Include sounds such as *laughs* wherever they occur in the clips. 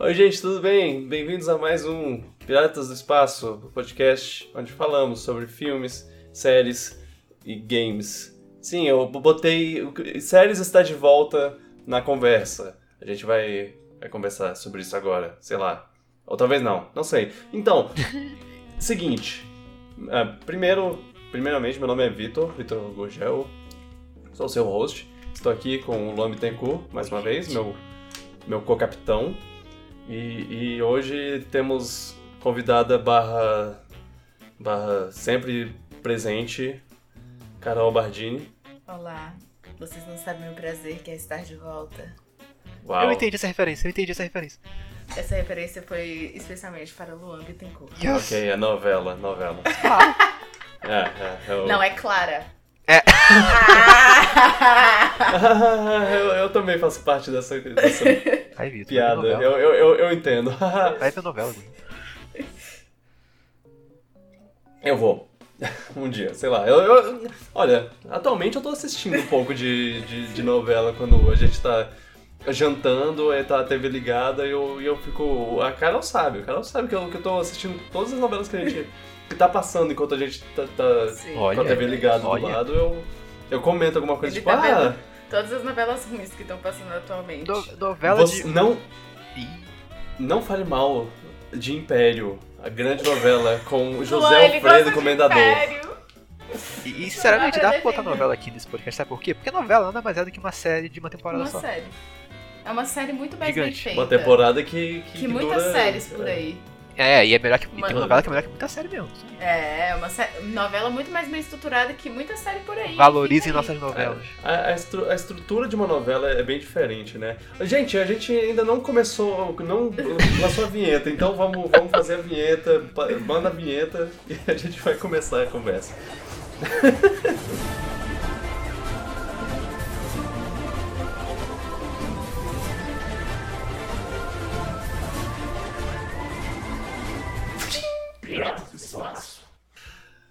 Oi, gente, tudo bem? Bem-vindos a mais um Piratas do Espaço, podcast onde falamos sobre filmes, séries e games. Sim, eu botei. Séries está de volta na conversa. A gente vai, vai conversar sobre isso agora, sei lá. Ou talvez não, não sei. Então, *laughs* seguinte. Uh, primeiro, primeiramente, meu nome é Vitor, Vitor Gurgel. Sou o seu host. Estou aqui com o Luan Bittencourt, mais uma vez, meu, meu co-capitão. E, e, hoje temos convidada barra, barra sempre presente, Carol Bardini. Olá, vocês não sabem o prazer que é estar de volta. Uau. Eu entendi essa referência, eu entendi essa referência. Essa referência foi especialmente para Luan Bittencourt. Yes. Ok, a novela, novela. *laughs* Ah. é, é, eu... Não, é Clara. É. *laughs* eu, eu, também faço parte dessa, dessa *laughs* Ai, Vitor, piada. Eu, eu, eu, eu, entendo. Vai ver novela, Eu vou. *laughs* Um dia, sei lá. Eu, eu, olha, atualmente eu tô assistindo um pouco de, de, de novela quando a gente tá jantando, e tá a TV ligada e eu, eu fico. A Carol sabe, a Carol sabe que eu, que eu tô assistindo todas as novelas que a gente que tá passando enquanto a gente tá, tá com a TV ligada do lado, eu, eu comento alguma coisa Ele tipo, tá ah, todas as novelas ruins que estão passando atualmente. Do, novela você, de... Não, não fale mal de Império, a grande novela com *laughs* José Alfredo Comendador. E, e sinceramente, dá pra botar novela aqui nesse podcast, sabe por quê? Porque novela nada mais é do que uma série de uma temporada uma só. Uma série. É uma série muito mais Gigante. bem feita. Uma temporada que. Que, que muitas dura... séries por é. aí. É, e é melhor que. Uma... Tem uma novela que é melhor que muita série mesmo. É, uma sé... novela muito mais bem estruturada que muita série por aí. Valorizem nossas novelas. É, a, a, estru... a, estrutura de uma novela é bem diferente, né? Gente, a gente ainda não começou, não lançou a vinheta, então vamos, vamos fazer a vinheta, manda a vinheta e a gente vai começar a conversa. *laughs* Piratas do Espaço.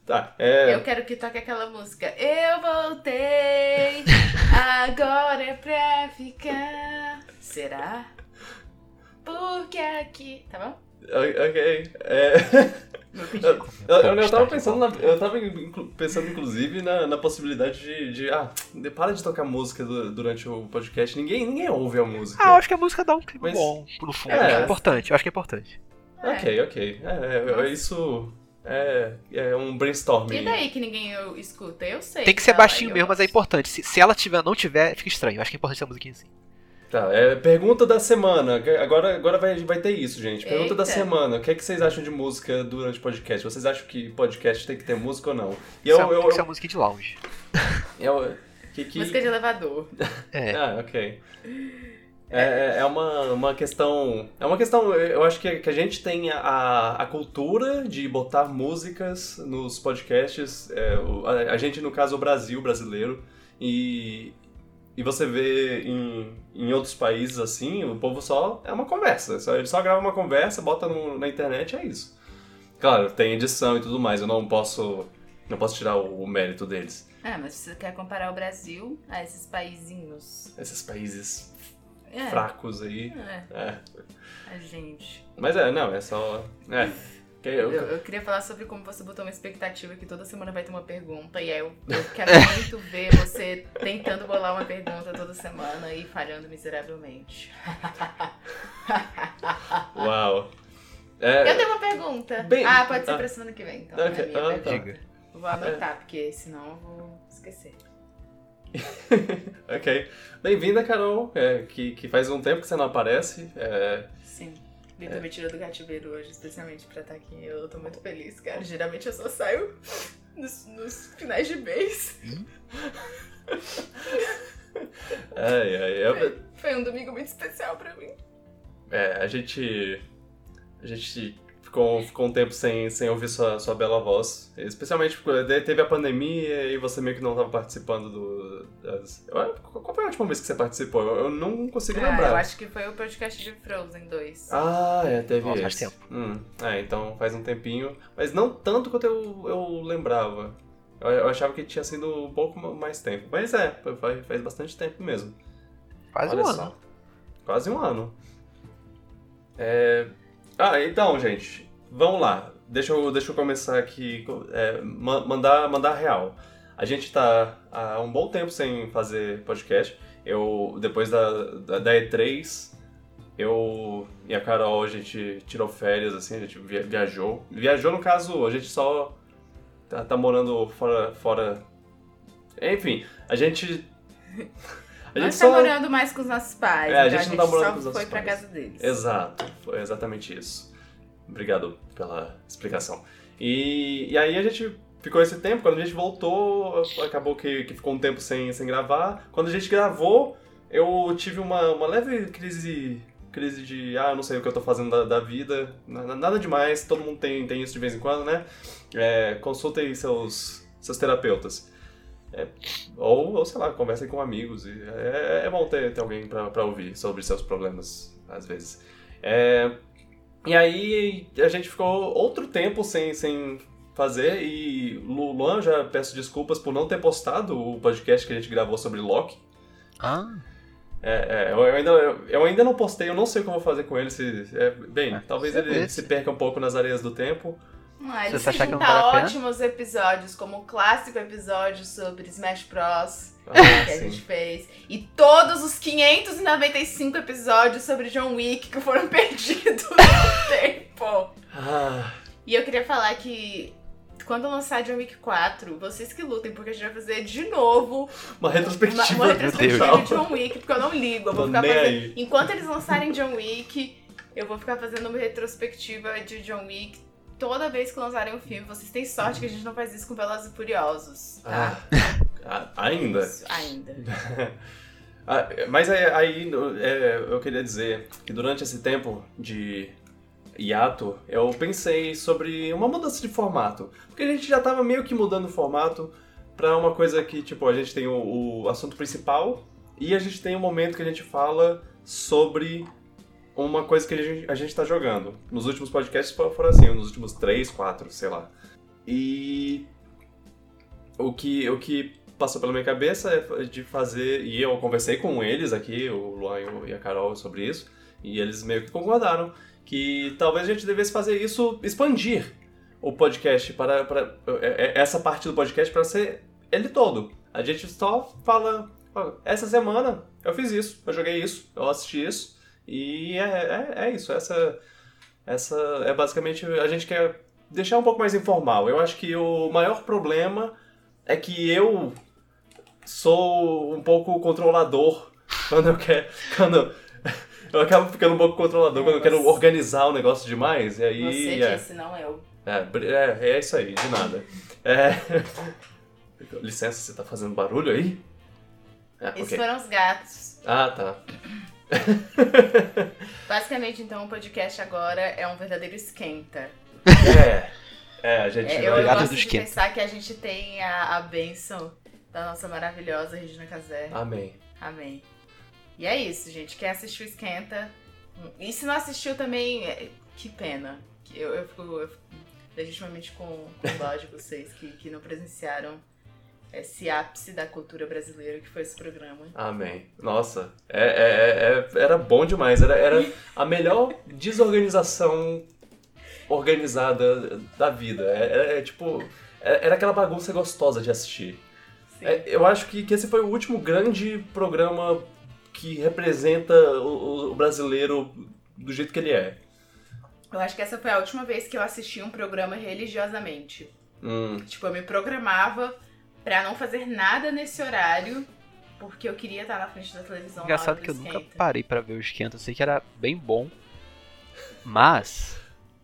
Tá, é... Eu quero que toque aquela música. Eu voltei, *laughs* agora é pra ficar. Será? Porque aqui. Tá bom? Ok. É... *laughs* Eu, eu, eu, tava pensando, na, eu tava pensando inclusive na, na possibilidade de, de, Ah, para de tocar música durante o podcast. Ninguém, ninguém ouve a música. Ah, eu acho que a música dá um clima Mas, bom no fundo. É, é importante, eu acho que é importante. É. Ok, ok. É, é, isso é, é um brainstorming. E daí que ninguém escuta? Eu sei. Tem que ser baixinho mesmo, mas é importante. Se, se ela tiver, não tiver, fica estranho. Eu acho que é importante essa musiquinha assim. Tá, é pergunta da semana. Agora, agora vai, vai ter isso, gente. Pergunta Eita. da semana. O que, é que vocês acham de música durante podcast? Vocês acham que podcast tem que ter música ou não? E eu, é eu, que ser uma música de lounge. Eu, que, que... Música de elevador. É. Ah, ok. É, é, é uma, uma questão. É uma questão. Eu acho que, que a gente tem a, a cultura de botar músicas nos podcasts. É, a, a, gente, no caso, o Brasil brasileiro. E, e você vê em, em outros países assim, o povo só. É uma conversa. Só, ele só grava uma conversa, bota no, na internet é isso. Claro, tem edição e tudo mais. Eu não posso. Não posso tirar o, o mérito deles. É, mas você quer comparar o Brasil a esses paizinhos. Esses países é. fracos aí. É. é. A gente. Mas é, não, é só. É. Eu, eu, eu, queria falar sobre como você botou uma expectativa que toda semana vai ter uma pergunta. E aí eu, eu *laughs* quero muito ver você tentando bolar uma pergunta toda semana e falhando miseravelmente. *laughs* Uau! É... Eu tenho uma pergunta. Bem... Ah, pode ser ah, pra semana que vem, então. Okay. É minha ah, tá. Vou anotar, porque senão eu vou esquecer. *laughs* ok. Bem-vinda, Carol, é, que, que faz um tempo que você não aparece. É... Sim. Vitor é. me tirou do cativeiro hoje, especialmente pra estar aqui. Eu tô muito feliz, cara. Geralmente eu só saio nos, nos finais de mês. *laughs* ai, ai, eu... foi, foi um domingo muito especial pra mim. É, a gente. A gente ficou, ficou um tempo sem, sem ouvir sua, sua bela voz. Especialmente porque teve a pandemia e você meio que não estava participando do. Das... Qual foi a última vez que você participou? Eu não consigo ah, lembrar. Eu acho que foi o podcast de Frozen 2. Ah, é, teve Nossa, faz tempo. Hum, é, então faz um tempinho. Mas não tanto quanto eu, eu lembrava. Eu, eu achava que tinha sido um pouco mais tempo. Mas é, faz, faz bastante tempo mesmo. Quase Olha um só. ano. Quase um ano. É... Ah, então, gente, vamos lá. Deixa eu, deixa eu começar aqui, é, ma- mandar, mandar real. A gente tá há um bom tempo sem fazer podcast. Eu, depois da, da, da E3, eu e a Carol, a gente tirou férias, assim, a gente via- viajou. Viajou, no caso, a gente só tá, tá morando fora, fora... Enfim, a gente... *laughs* A não gente está só... morando mais com os nossos pais. É, a então gente não tá morando só com os foi nossos pra pais. casa deles. Exato, foi exatamente isso. Obrigado pela explicação. E, e aí a gente ficou esse tempo, quando a gente voltou, acabou que, que ficou um tempo sem, sem gravar. Quando a gente gravou, eu tive uma, uma leve crise crise de, ah, não sei o que eu tô fazendo da, da vida, na- nada demais, todo mundo tem, tem isso de vez em quando, né? É, consultem seus, seus terapeutas. É, ou, ou, sei lá, conversem com amigos. E é, é bom ter, ter alguém pra ouvir sobre seus problemas, às vezes. É, e aí a gente ficou outro tempo sem, sem fazer e Lu- Luan, já peço desculpas por não ter postado o podcast que a gente gravou sobre Loki. Ah, É, é, eu, ainda, eu, eu ainda não postei, eu não sei o que eu vou fazer com ele. Se, é, bem, Ah, talvez você ele se perca um pouco nas areias do tempo. Ah, Se ele você achar que não vale a ótimos episódios, como o clássico episódio sobre Smash Bros. Ah, *laughs* que a sim. gente fez. E todos os 595 episódios sobre John Wick que foram *laughs* perdidos no *laughs* tempo. Ah, E eu queria falar que quando lançar John Wick 4, vocês que lutem, porque a gente vai fazer de novo uma uma, retrospectiva. uma retrospectiva total. de John Wick, porque eu não ligo. Eu vou ficar fazendo. Enquanto eles lançarem John Wick, eu vou ficar fazendo uma retrospectiva de John Wick. Toda vez que lançarem um filme, vocês têm sorte que a gente não faz isso com Velozes e Furiosos, tá? Ah, ainda. Isso, ainda. *laughs* Ah, mas aí, aí, é, eu queria dizer que durante esse tempo de hiato, eu pensei sobre uma mudança de formato. Porque a gente já tava meio que mudando o formato pra uma coisa que, tipo, a gente tem o, o assunto principal e a gente tem um momento que a gente fala sobre uma coisa que a gente, a gente tá jogando. Nos últimos podcasts fo- foram assim, nos últimos três, quatro, sei lá. E o que, o que passou pela minha cabeça é de fazer, e eu conversei com eles aqui, o Luan e a Carol, sobre isso, e eles meio que concordaram que talvez a gente devesse fazer isso, expandir o podcast para, para é- é- essa parte do podcast para ser ele todo. A gente só fala, essa semana eu fiz isso, eu joguei isso, eu assisti isso, e é, é, é isso, essa, essa é basicamente, a gente quer deixar um pouco mais informal. Eu acho que o maior problema é que eu sou um pouco controlador *laughs* quando eu quero. Quando *laughs* eu acabo ficando um pouco controlador É, quando eu quero organizar o negócio demais. E aí. Você é, disse, não eu. é, é, é isso aí, de nada. É. *laughs* Licença, você tá fazendo barulho aí? Ah, Esses ok. foram os gatos. Ah, tá. *laughs* Basicamente, então, o podcast agora é um verdadeiro esquenta. É. É, a gente É, eu vai. Obrigado gosto de esquenta. pensar que a gente tem a, a bênção da nossa maravilhosa Regina Casé. Amém. Amém. E é isso, gente. Quem assistiu Esquenta. E se não assistiu também, é, que pena. Eu, eu, fico, eu fico legitimamente com, com dó de vocês que, que não presenciaram esse ápice da cultura brasileira que foi esse programa. Amém. Nossa, é, é- é- era bom demais. Era, era a melhor desorganização organizada da vida. É, é- é tipo. é- Era aquela bagunça gostosa de assistir. É, eu acho que, que esse foi o último grande programa que representa o, o brasileiro do jeito que ele é. Eu acho que essa foi a última vez que eu assisti um programa religiosamente. Hum, Tipo, eu me programava pra não fazer nada nesse horário, porque eu queria estar na frente da televisão. engraçado que eu nunca parei pra ver o esquenta. Eu sei que era bem bom, mas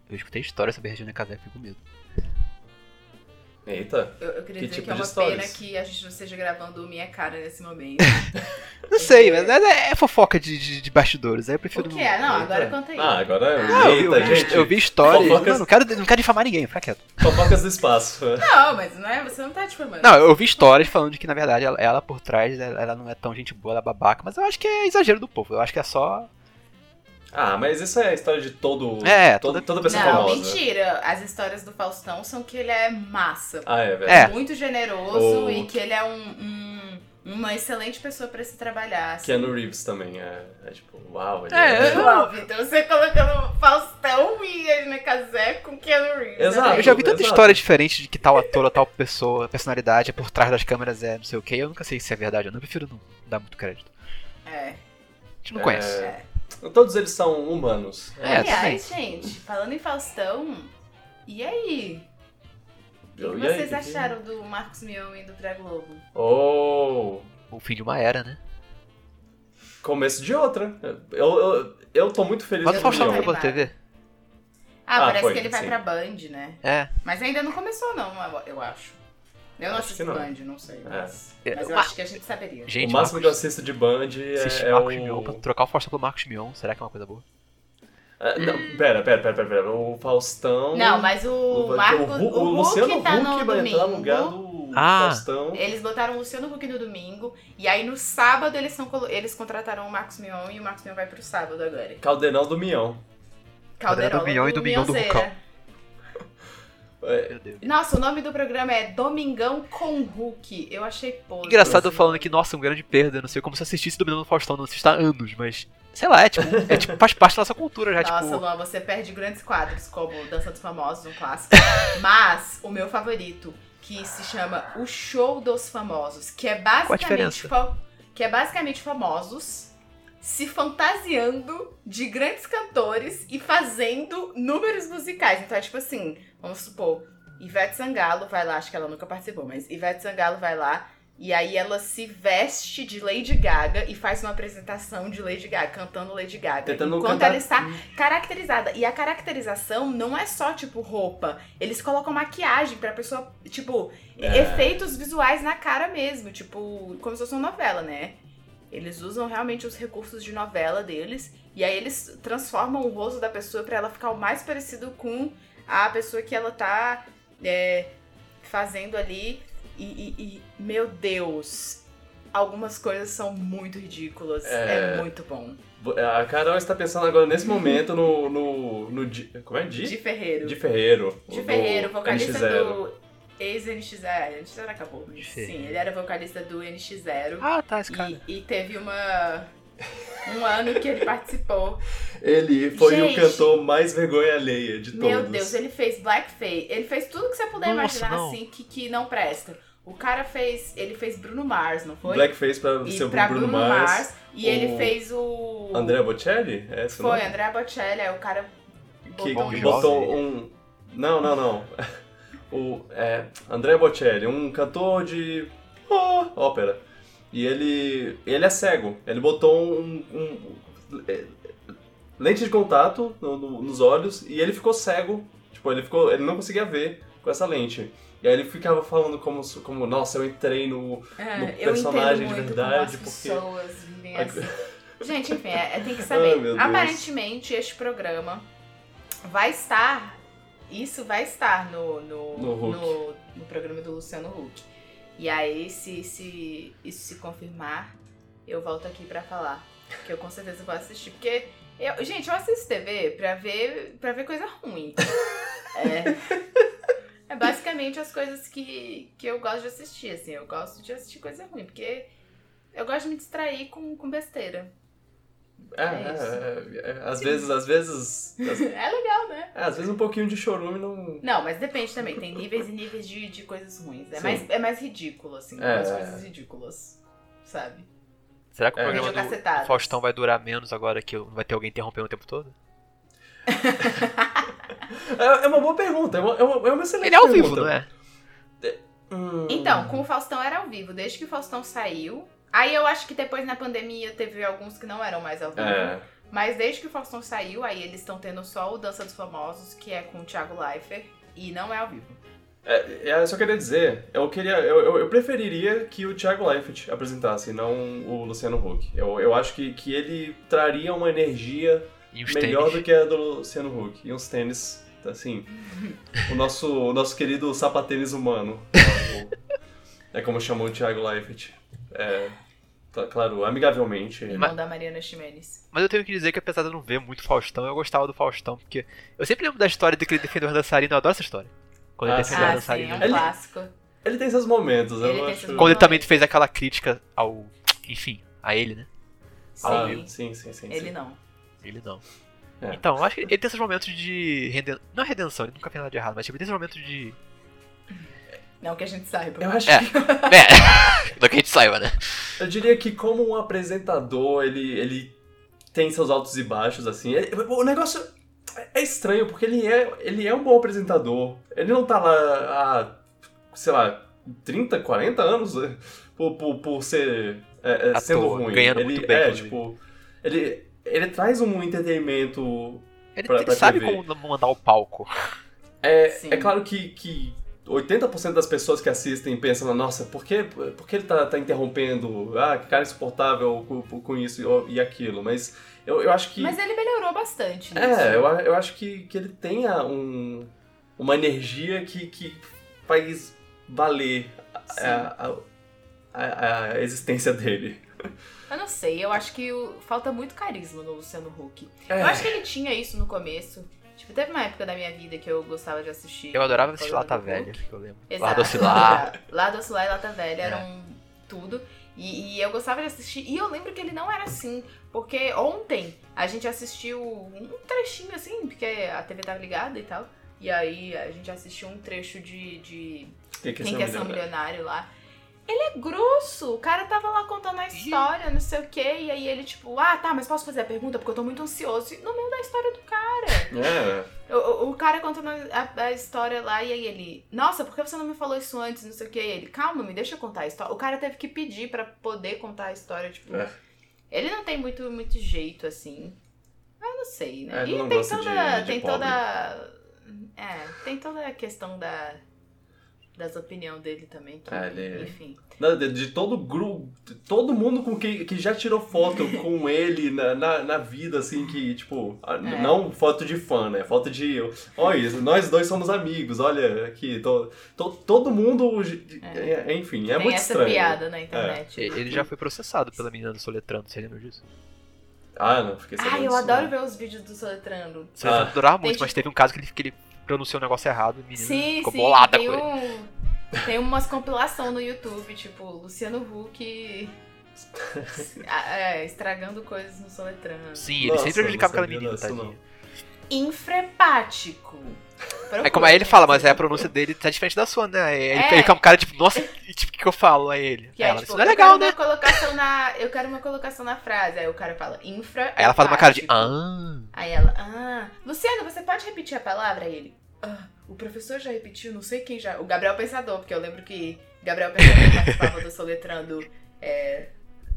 eu escutei histórias sobre a Regina Casé e fico com medo. Eita. Eu, eu queria Que dizer tipo que é uma histórias? pena que a gente não esteja gravando minha cara nesse momento. *laughs* Não sei, mas é, é fofoca de, de, de bastidores. Aí eu prefiro o que é? Não, agora Eita. conta aí. Ah, agora. Ah, eu, eita, eu, vi, gente. eu vi histórias. Fofocas- Não, não quero, não quero difamar ninguém, fica quieto. Fofocas do espaço. Não, mas não é, você não tá difamando. Não, eu vi histórias falando de que, na verdade, ela, ela por trás, ela, ela não é tão gente boa, ela é babaca, mas eu acho que é exagero do povo. Eu acho que é só. Ah, mas isso é a história de todo. É, toda, toda- pessoa Não, famosa. mentira. As histórias do Faustão são que ele é massa. Ah, é, velho. É. Muito generoso O- e que ele é um, um, uma excelente pessoa pra se trabalhar. Assim. Keanu Reeves também, é, é tipo, uau. Ele É, eu- Uau, Vitor, você colocando Faustão e Edna Casé com Keanu Reeves. Exato. né? Eu já vi tanta exato. história diferente de que tal ator ou tal pessoa, personalidade é por trás das câmeras é não sei o que. Eu nunca sei se é verdade ou não. Eu prefiro não dar muito crédito. É. A gente não É, conhece. é. Todos eles são humanos. É, Aliás, gente, falando em Faustão, e aí? O que, que aí, vocês que- acharam do Marcos Mion indo pra Globo? Oh, O fim de uma era, né? começo de outra. Eu, eu, eu tô muito feliz Mas o Faustão foi pra TV? Ah, Ah, parece foi, que ele vai sim. pra Band, né? É. Mas ainda não começou, não, eu acho. Eu não Acho assisto que não. Band, não sei. Mas, É, mas eu Ma- acho que a gente saberia. Gente, o máximo que eu Marcos, assisto de Band é, é Marcos o... Mion pra trocar o Faustão pelo Marcos Mion. Será que é uma coisa boa? É, não, pera, pera, pera, pera, pera. O Faustão... Não, mas o, o, Marco, o, o, o Luciano Huck tá Huck no vai domingo. entrar no lugar do Ah. Faustão. Eles botaram o Luciano Huck no domingo. E aí no sábado eles, são, eles contrataram o Marcos Mion e o Marcos Mion vai pro sábado agora. Caldeirão do Mião. Caldeirão do Mion e do. É, Meu Deus. Nossa, o nome do programa é Domingão com Hulk. Eu achei podre. Engraçado eu esse falando que, nossa, um grande perda, não sei como se eu assistisse Dominando Faustão, não assisto há anos, mas. Sei lá, é tipo, é tipo, faz parte da nossa cultura já, Nossa, tipo. Luan, você perde grandes quadros como Dança dos Famosos, um clássico. *laughs* Mas o meu favorito, que se chama O Show dos Famosos, que é Qual a basicamente diferença? que é basicamente famosos se fantasiando de grandes cantores e fazendo números musicais. Então é tipo assim, vamos supor, Ivete Sangalo vai lá, acho que ela nunca participou, mas Ivete Sangalo vai lá e aí ela se veste de Lady Gaga e faz uma apresentação de Lady Gaga, cantando Lady Gaga. Tentando enquanto cantar- ela está caracterizada. E a caracterização não é só, tipo, roupa. Eles colocam maquiagem pra pessoa, tipo, É. efeitos visuais na cara mesmo. Tipo, como se fosse uma novela, né? Eles usam realmente os recursos de novela deles. E aí eles transformam o rosto da pessoa pra ela ficar o mais parecido com a pessoa que ela tá é, fazendo ali. E, e- e, meu Deus, algumas coisas são muito ridículas. É, É. muito bom. A Carol está pensando agora nesse momento no. no, no Di- como é? Di? De Ferreiro. Di Ferreiro. De Ferreiro, vocalista NX0. do ex-NX0. NX0 acabou. mas Sim, Ferreiro. ele era vocalista do NX0. Ah, tá, esse cara. E, e teve uma. Um ano que ele participou. Ele foi Gente. o cantor mais vergonha alheia de todos. Meu Deus, ele fez blackface. Ele fez tudo que você puder Nossa, imaginar não. assim que, que não presta. O cara fez. Ele fez Bruno Mars, não foi? Blackface pra e ser o pra Bruno, Bruno Mars. Mars. E o ele fez o. André Bocelli? É esse Foi? André Bocelli. Aí o cara. Que, botou um. Não, não, não. *laughs* O é, André Bocelli, um cantor de ó, ópera. E ele. Ele é cego. Ele botou um. um- é, lente de contato no- no- nos olhos e ele ficou cego. Tipo, ele ficou. Ele não conseguia ver com essa lente. E aí ele ficava falando como, como nossa, eu entrei no. É, no personagem de verdade, como porque- pessoas vivem assim. *laughs* Gente, enfim, é, é- tem que saber. Ai. Aparentemente, este programa vai estar. Isso vai estar no, no, No no- no programa do Luciano Huck. E aí, se, se isso se confirmar, eu volto aqui pra falar. Que eu com certeza vou assistir. Porque, eu, gente, eu assisto TV pra ver, pra ver coisa ruim. *laughs* É, é basicamente as coisas que, que eu gosto de assistir, assim. Eu gosto de assistir coisa ruim, porque eu gosto de me distrair com, com besteira. É, É isso. é, é, é, às vezes, às vezes. às- *laughs* É legal, né? é, às vezes um pouquinho de chorume não. Não, mas depende também. Tem níveis e níveis de, de coisas ruins. É Sim. mais, é mais ridículo, assim. É, umas é. coisas ridículas. Sabe? Será que o É. programa do cacetadas. Faustão vai durar menos agora que vai ter alguém interrompendo o tempo todo? *laughs* É, é uma boa pergunta, é uma, é uma, é uma excelente Ele é ao pergunta. vivo, não é? Hum. Então, com o Faustão era ao vivo. Desde que o Faustão saiu. Aí eu acho que depois na pandemia teve alguns que não eram mais ao vivo. É. Mas desde que o Faustão saiu, aí eles estão tendo só o Dança dos Famosos, que é com o Thiago Leifert. E não é ao vivo. É, é, eu só queria dizer, eu queria. Eu, eu, eu preferiria que o Thiago Leifert apresentasse, não o Luciano Huck. Eu, eu acho que, que ele traria uma energia melhor tênis. do que a do Luciano Huck. E uns tênis, assim. o nosso, o nosso querido sapatênis humano. *laughs* É como chamou o Thiago Leifert. É, claro, amigavelmente. Irmão da Mariana Ximenes. Mas eu tenho que dizer que apesar de eu não ver muito Faustão, eu gostava do Faustão, porque eu sempre lembro da história de que ele defendeu os dançarinos, eu adoro essa história. Quando Ah, ele defendeu Ah, os sim, é um. Ele- clássico. Ele tem seus momentos, Ele eu tem acho. Quando ele também é. fez aquela crítica ao. Enfim, a ele, né? Ah, Sim, sim, sim, sim. ele sim. não. Ele não. É. Então, eu acho que ele tem esses momentos de. Reden... Não redenção, ele nunca fez nada de errado, mas tipo, ele tem esses momentos de. Não que a gente saiba. Eu acho É. que. *laughs* É! *laughs* Não que a gente saiba, né? Eu diria que como um apresentador, ele, ele tem seus altos e baixos, assim. Ele- o negócio é estranho, porque ele é, ele é um bom apresentador. Ele não tá lá há, sei lá, 30, 40 anos né, por, por, por ser é, é, À sendo ruim. ganhando ele, muito bem, É, inclusive. tipo, ele, ele traz um entretenimento Ele, Pra- ele pra sabe TV. como mandar o palco. É, Sim. é claro que, que 80% das pessoas que assistem pensam, nossa, por que, por que ele tá, tá interrompendo? Ah, que cara insuportável com, com isso e, e aquilo. Mas eu, eu acho que. Mas ele melhorou bastante nisso. é, eu, eu acho que, que ele tem um, uma energia que, que faz valer a, a, a- a existência dele. Eu não sei, eu acho que o- falta muito carisma no Luciano Huck. É. Eu acho que ele tinha isso no começo. Tipo, teve uma época da minha vida que eu gostava de assistir. Eu adorava assistir Lata. Velha, que eu lembro. Exato. Lado Oscilar. *laughs* Lado Oscilar e Lata Velha É. eram tudo. E, e eu gostava de assistir. E eu lembro que ele não era assim. Porque ontem a gente assistiu um trechinho assim, porque a TV tava ligada e tal. E aí a gente assistiu um trecho de, de Quem quer Quem ser quer ser um milionário? milionário lá. Ele é grosso. O cara tava lá contando a história, não sei o quê. E aí ele, tipo, ah, tá, mas posso fazer a pergunta? Porque eu tô muito ansioso. E no meio da história do cara. É, O, o- cara contando a, a história lá, e aí ele, nossa, por que você não me falou isso antes? Não sei o que. E ele, calma, me deixa contar a história. O cara teve que pedir pra poder contar a história, tipo. É. Ele não tem muito, muito jeito, assim. Eu não sei, né? É, e tem gosta de- toda. de tem pobre. toda. É, tem toda a questão da. Das opiniões dele também. Que, É, ele- Enfim. Da- De, de todo grupo, de todo mundo com quem que já tirou foto *laughs* com ele na, na, na vida, assim, que, tipo, É. não foto de fã, né? Foto de. Olha, isso, nós dois somos amigos, olha aqui, to, to- todo mundo. É. é, enfim, é tem muito essa estranho. piada na internet. Ele já foi processado pela menina do Soletrando, você lembra disso? Ah, não, fiquei sabendo. Ai, eu disso, adoro não. ver os vídeos do Soletrando. Você ah, durava muito, Tem, mas teve um caso que ele, que ele pronunciou um negócio errado e a menina Sim, ficou sim. bolada tem com ele. Tem umas compilação no YouTube, tipo, Luciano Huck é, estragando coisas no Soletrando. Sim, ele Nossa, sempre prejudicava não aquela menina, tadinha. Infrepático. É como aí ele fala, mas aí a pronúncia dele tá diferente da sua, né? Aí Ele, É. ele fica um cara tipo, nossa, e, tipo, o que, que eu falo? Aí ele. Que Aí é, ela, tipo, isso não é eu legal, quero né? Uma colocação na, eu quero uma colocação na frase. Aí o cara fala infra. Aí ela faz uma cara de. Ah. Aí ela, ah, Luciano, você pode repetir a palavra? Aí ele, ah, o professor já repetiu, não sei quem já. O Gabriel Pensador, porque eu lembro que Gabriel Pensador *laughs* participava do Soletrando, é,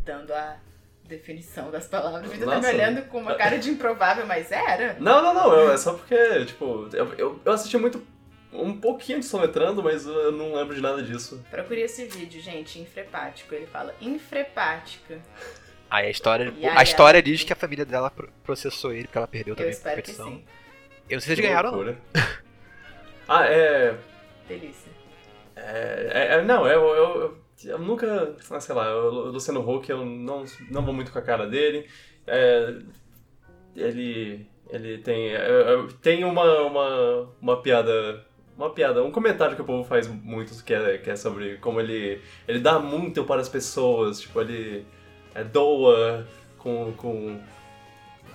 dando a definição das palavras. Vitor tá me olhando com uma cara de improvável, mas era. Não, não, não, eu- é só porque, tipo, eu, eu, eu assisti muito. Um pouquinho de soletrando, mas eu não lembro de nada disso. Procure esse vídeo, gente, infrepático. Ele fala infrepática. Aí a história. E aí a história diz que a família dela pro- processou ele porque ela perdeu Eu também a espero que competição. sim. Eu não sei se Que eles ganharam ou não. loucura. *laughs* Ah, é. Delícia. É, é- é- não, eu, eu, eu, eu nunca, ah, sei lá, o Luciano Huck, eu não, não vou muito com a cara dele. É, ele, ele tem, é, é, tem uma, uma, uma piada, uma piada, um comentário que o povo faz muito, que é, que é sobre como ele, ele dá muito para as pessoas, tipo, ele é, doa com, com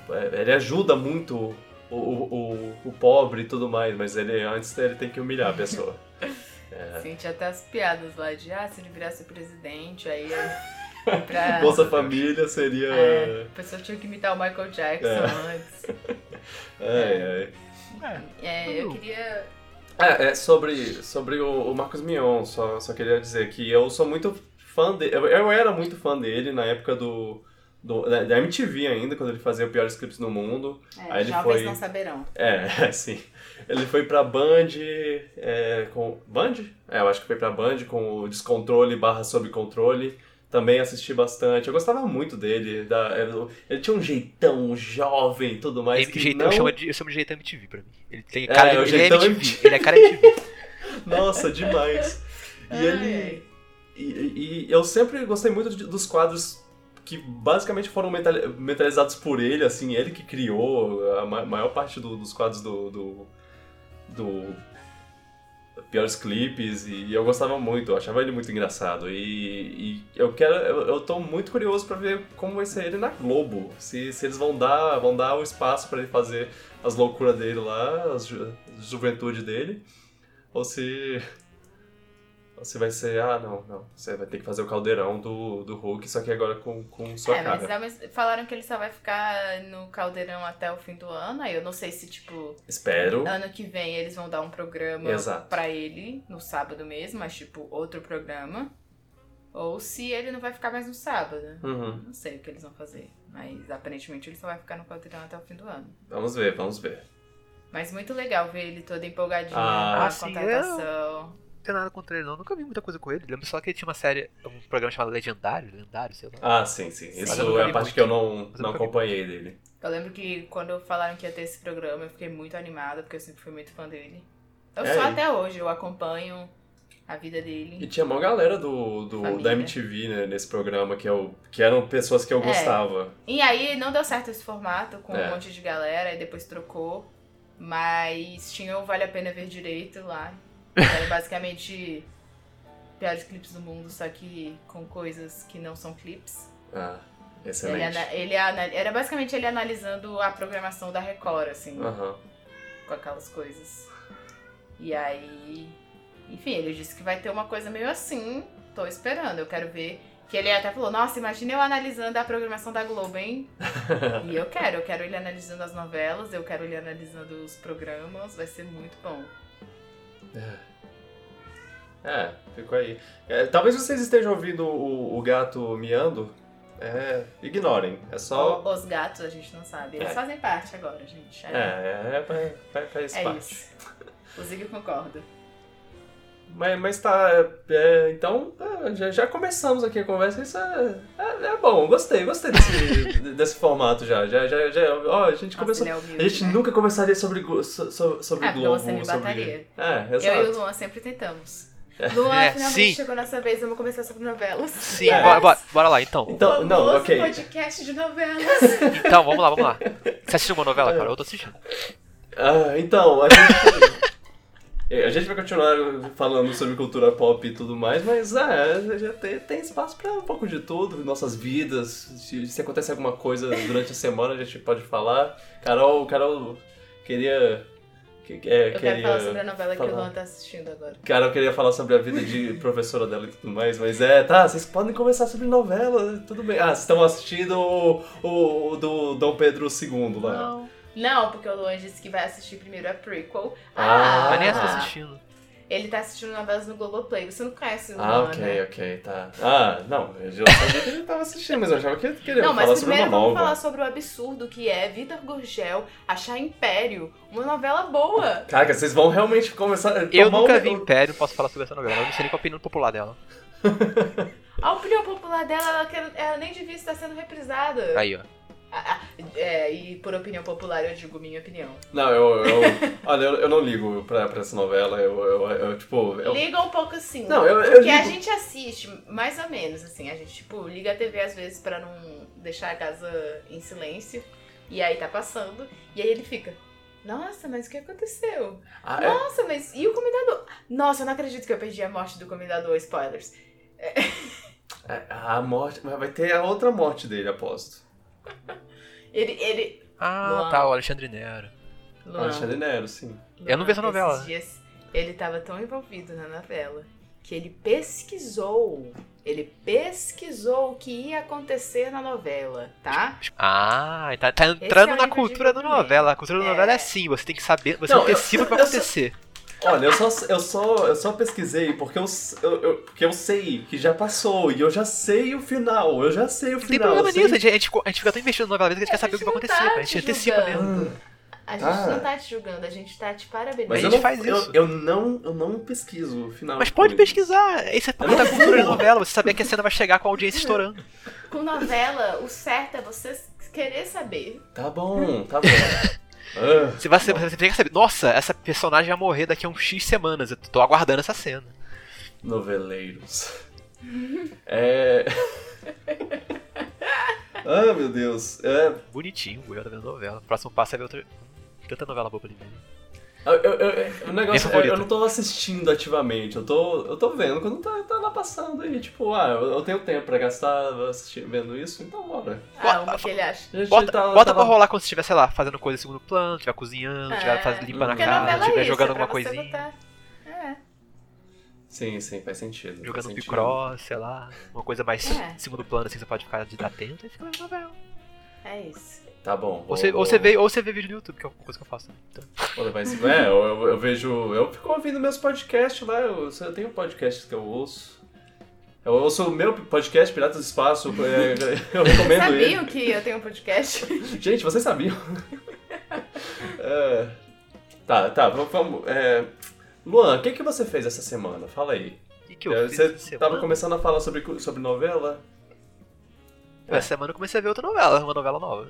é, ele ajuda muito o, o, o, pobre e tudo mais, mas ele antes ele tem que humilhar a pessoa. *laughs* Sim, tinha até as piadas lá de, ah, se ele virasse presidente, aí é pra... *laughs* Bolsa Família seria. É, a pessoa tinha que imitar o Michael Jackson É. antes. Ai, *laughs* ai. É, eu queria... É, é sobre, sobre o, o Marcos Mion, só, só queria dizer que eu sou muito fã dele. Eu, eu era muito fã dele na época do. Do da, da MTV ainda, quando ele fazia o Piores Clips no Mundo. É, Aí ele jovens foi- não saberão. É, *laughs* sim. Ele foi pra Band é, com. Band? É, eu acho que foi pra Band com o Descontrole barra Sob Controle. Também assisti bastante. Eu gostava muito dele. Da, ele, ele tinha um jeitão jovem e tudo mais. Ele, que jeitão, não... eu, chamo de, eu chamo de jeitão MTV pra mim. Ele tem É, cara é de. Ele é jeitão MTV. MTV. Ele é cara MTV. *laughs* Nossa, demais. E ele. E, e- e eu sempre gostei muito de- dos quadros que basicamente foram mentalizados por ele, assim, ele que criou a ma- maior parte do- dos quadros do. do. do, piores clipes e eu gostava muito, eu achava ele muito engraçado. E, e eu quero. Eu, eu tô muito curioso pra ver como vai ser ele na Globo. Se, se eles vão dar, vão dar o espaço pra ele fazer as loucuras dele lá, as ju- juventude dele. Ou se. Se vai ser, ah, não, não. Você vai ter que fazer o caldeirão do, do Hulk, só que agora com, com sua é, mas, cara. não, mas falaram que ele só vai ficar no caldeirão até o fim do ano. Aí eu não sei se, tipo, Espero. ano que vem eles vão dar um programa Exato. pra ele, no sábado mesmo, mas tipo, outro programa. Ou se ele não vai ficar mais no sábado. Uhum. Não sei o que eles vão fazer. Mas aparentemente ele só vai ficar no caldeirão até o fim do ano. Vamos ver, vamos ver. Mas muito legal ver ele todo empolgadinho Ah, com a sim, contratação. Não tem nada contra ele, não. Nunca vi muita coisa com ele. Lembro só que ele tinha uma série, um programa chamado Legendário, Lendário, sei lá. Ah, sim, sim. Sim. Isso é a parte muito. que eu não, não acompanhei dele. Eu lembro que quando falaram que ia ter esse programa, eu fiquei muito animada, porque eu sempre fui muito fã dele. Eu É, sou e- até hoje, eu acompanho a vida E dele. tinha uma galera do, do, Família. da MTV né, nesse programa que, eu, que eram pessoas que eu É. gostava. E aí não deu certo esse formato com É. um monte de galera, e depois trocou. Mas tinha o Vale a Pena Ver Direito lá. Era basicamente piores clipes do mundo, só que com coisas que não são clipes. Ah, Ele, excelente. ele ana- era basicamente ele analisando a programação da Record, assim. Aham. com aquelas coisas. E aí, enfim, ele disse que vai ter uma coisa meio assim. Tô esperando, eu quero ver. Que ele até falou, nossa, imagina eu analisando a programação da Globo, hein? *laughs* e eu quero, eu quero ele analisando as novelas, eu quero ele analisando os programas, vai ser muito bom. É, ficou aí. É, talvez vocês estejam ouvindo o, o gato miando. É, ignorem. É só. O- Os gatos a gente não sabe, eles É. fazem parte agora, gente. É, é, é, faz- faz, faz É parte. isso. O Zig concorda. Mas, mas tá. é, então, é, já, já começamos aqui a conversa. Isso é, é, é bom, gostei, gostei desse, *laughs* desse formato já. Já, já, já. Ó, a gente começou. Nossa, é humilde, A gente né? nunca conversaria sobre, so- so- sobre Ah, Globo. você me sobre... É, Eu e o exato. Luan sempre tentamos. Luan, É, finalmente sim. chegou nossa vez, vamos começar sobre novelas. Sim, É. bora, bora, bora lá então. Então, não, ok. podcast de novelas. Então, vamos lá, vamos lá. Você assistiu uma novela, cara? Eu tô assistindo. Ah, então, a gente. A gente vai continuar falando sobre cultura pop e tudo mais, mas é, já tem, tem espaço pra um pouco de tudo, nossas vidas. Se, se acontece alguma coisa durante a semana, a gente pode falar. Carol, Carol queria. que- é, Eu queria quero falar sobre a novela que o falar. Luan tá assistindo agora. Carol queria falar sobre a vida de *laughs* professora dela e tudo mais, mas é, tá, vocês podem conversar sobre novela, tudo bem. Ah, vocês estão assistindo o, o, o do Dom Pedro II lá. Não. Não, porque o Luan disse que vai assistir primeiro a prequel. Ah. Mas nem tô assistindo. Ele tá assistindo novelas no Globoplay. Você não conhece o Ah, Luan, ok, né? ok, tá. Ah, não, eu já sabia que ele tava assistindo, mas eu achava que ele queria Não, mas falar sobre uma primeiro vamos nova. falar sobre o absurdo que é Vitor Gurgel achar Império uma novela boa. Caraca, vocês vão realmente começar a Eu nunca o- vi Império, posso falar sobre essa novela. Eu não sei nem qual a opinião popular dela. A opinião popular dela, ela, quer- ela nem devia estar sendo reprisada. Aí, ó. É, e por opinião popular eu digo minha opinião. Não, eu. eu *laughs* olha, eu, eu não ligo pra, pra essa novela, eu, eu, eu, tipo. Eu, Liga um pouco assim. Não, eu- eu Porque a ligo. gente assiste, mais ou menos, assim. A gente, tipo, liga a TV às vezes pra não deixar a casa em silêncio. E aí tá passando. E aí ele fica. Nossa, mas o que aconteceu? Ah, é? Nossa, mas e o comendador? Nossa, eu não acredito que eu perdi a morte do comendador. Spoilers. *laughs* É, A morte. Mas vai ter a outra morte dele, aposto. Ele. ele Ah, Luan. tá, o Alexandre Nero. Luan, Alexandre Nero, sim. Eu não vi essa Luan, novela. esses dias, ele tava tão envolvido na novela que ele pesquisou. Ele pesquisou o que ia acontecer na novela, tá? Ah, tá, tá é entrando o na cultura da novela. A cultura da É. novela é assim, você tem que saber, você Não, antecipa eu- o que vai só- acontecer. Olha, eu só, eu só, eu só pesquisei porque eu, eu, eu- porque eu sei que já passou e eu já sei o final. Eu já sei o Não tem final. problema eu sei- nisso, a gente, a gente, a gente fica tão investido na novela, que a gente quer saber o que vai acontecer, tá a gente te antecipa mesmo. A gente Ah. não tá te julgando, a gente tá te parabenizando. Mas A eu gente não, faz eu- isso. Eu, não, eu não pesquiso o final. Mas de pode coisas. pesquisar, isso é parte da cultura da novela, você saber que a cena vai chegar com a audiência estourando. Com novela, o certo é você querer saber. Tá bom, tá bom. *laughs* Ah, Você vai você você tem que saber, nossa, essa personagem vai morrer daqui a uns X semanas, eu tô aguardando essa cena. noveleiros. *laughs* É. *laughs* ah, meu Deus. É, Bonitinho, o Will tá vendo novela. O próximo passo é ver outra. Tanta novela boa pra ele ver. Eu, eu, eu- o negócio é, eu não tô assistindo ativamente, eu tô, eu tô vendo quando tá, tá lá passando e tipo, ah, eu, eu tenho tempo pra gastar assistindo, vendo isso, então bora. Ah, uma que ele acha. Gente Bota, tá- bota tava- pra rolar quando você estiver, sei lá, fazendo coisa em segundo plano, estiver cozinhando, estiver É, faz- limpando a casa, estiver é isso, jogando é alguma coisinha. botar- É. Sim, sim, faz sentido. faz Jogando sentido. picross, sei lá, uma coisa mais É. segundo plano, assim, você pode ficar de atento e fica novela. É isso. Tá bom. Ou vou- você, ou, vou- você vê, ou você vê vídeo no YouTube, que é uma coisa que eu faço. Então, Vou levar. É, eu, eu, eu vejo. Eu fico ouvindo meus podcasts lá. Eu, eu tenho podcasts que eu ouço. Eu ouço o meu podcast, Piratas do Espaço. é, Eu *laughs* recomendo ele. Sabiam que eu tenho um podcast? *laughs* Gente, vocês sabiam? *laughs* É, Tá, tá, vamos. é, Luan, o que, que você fez essa semana? Fala aí. e que eu É, fiz você essa tava semana? começando a falar sobre, sobre novela? Essa semana eu comecei a ver outra novela, uma novela nova.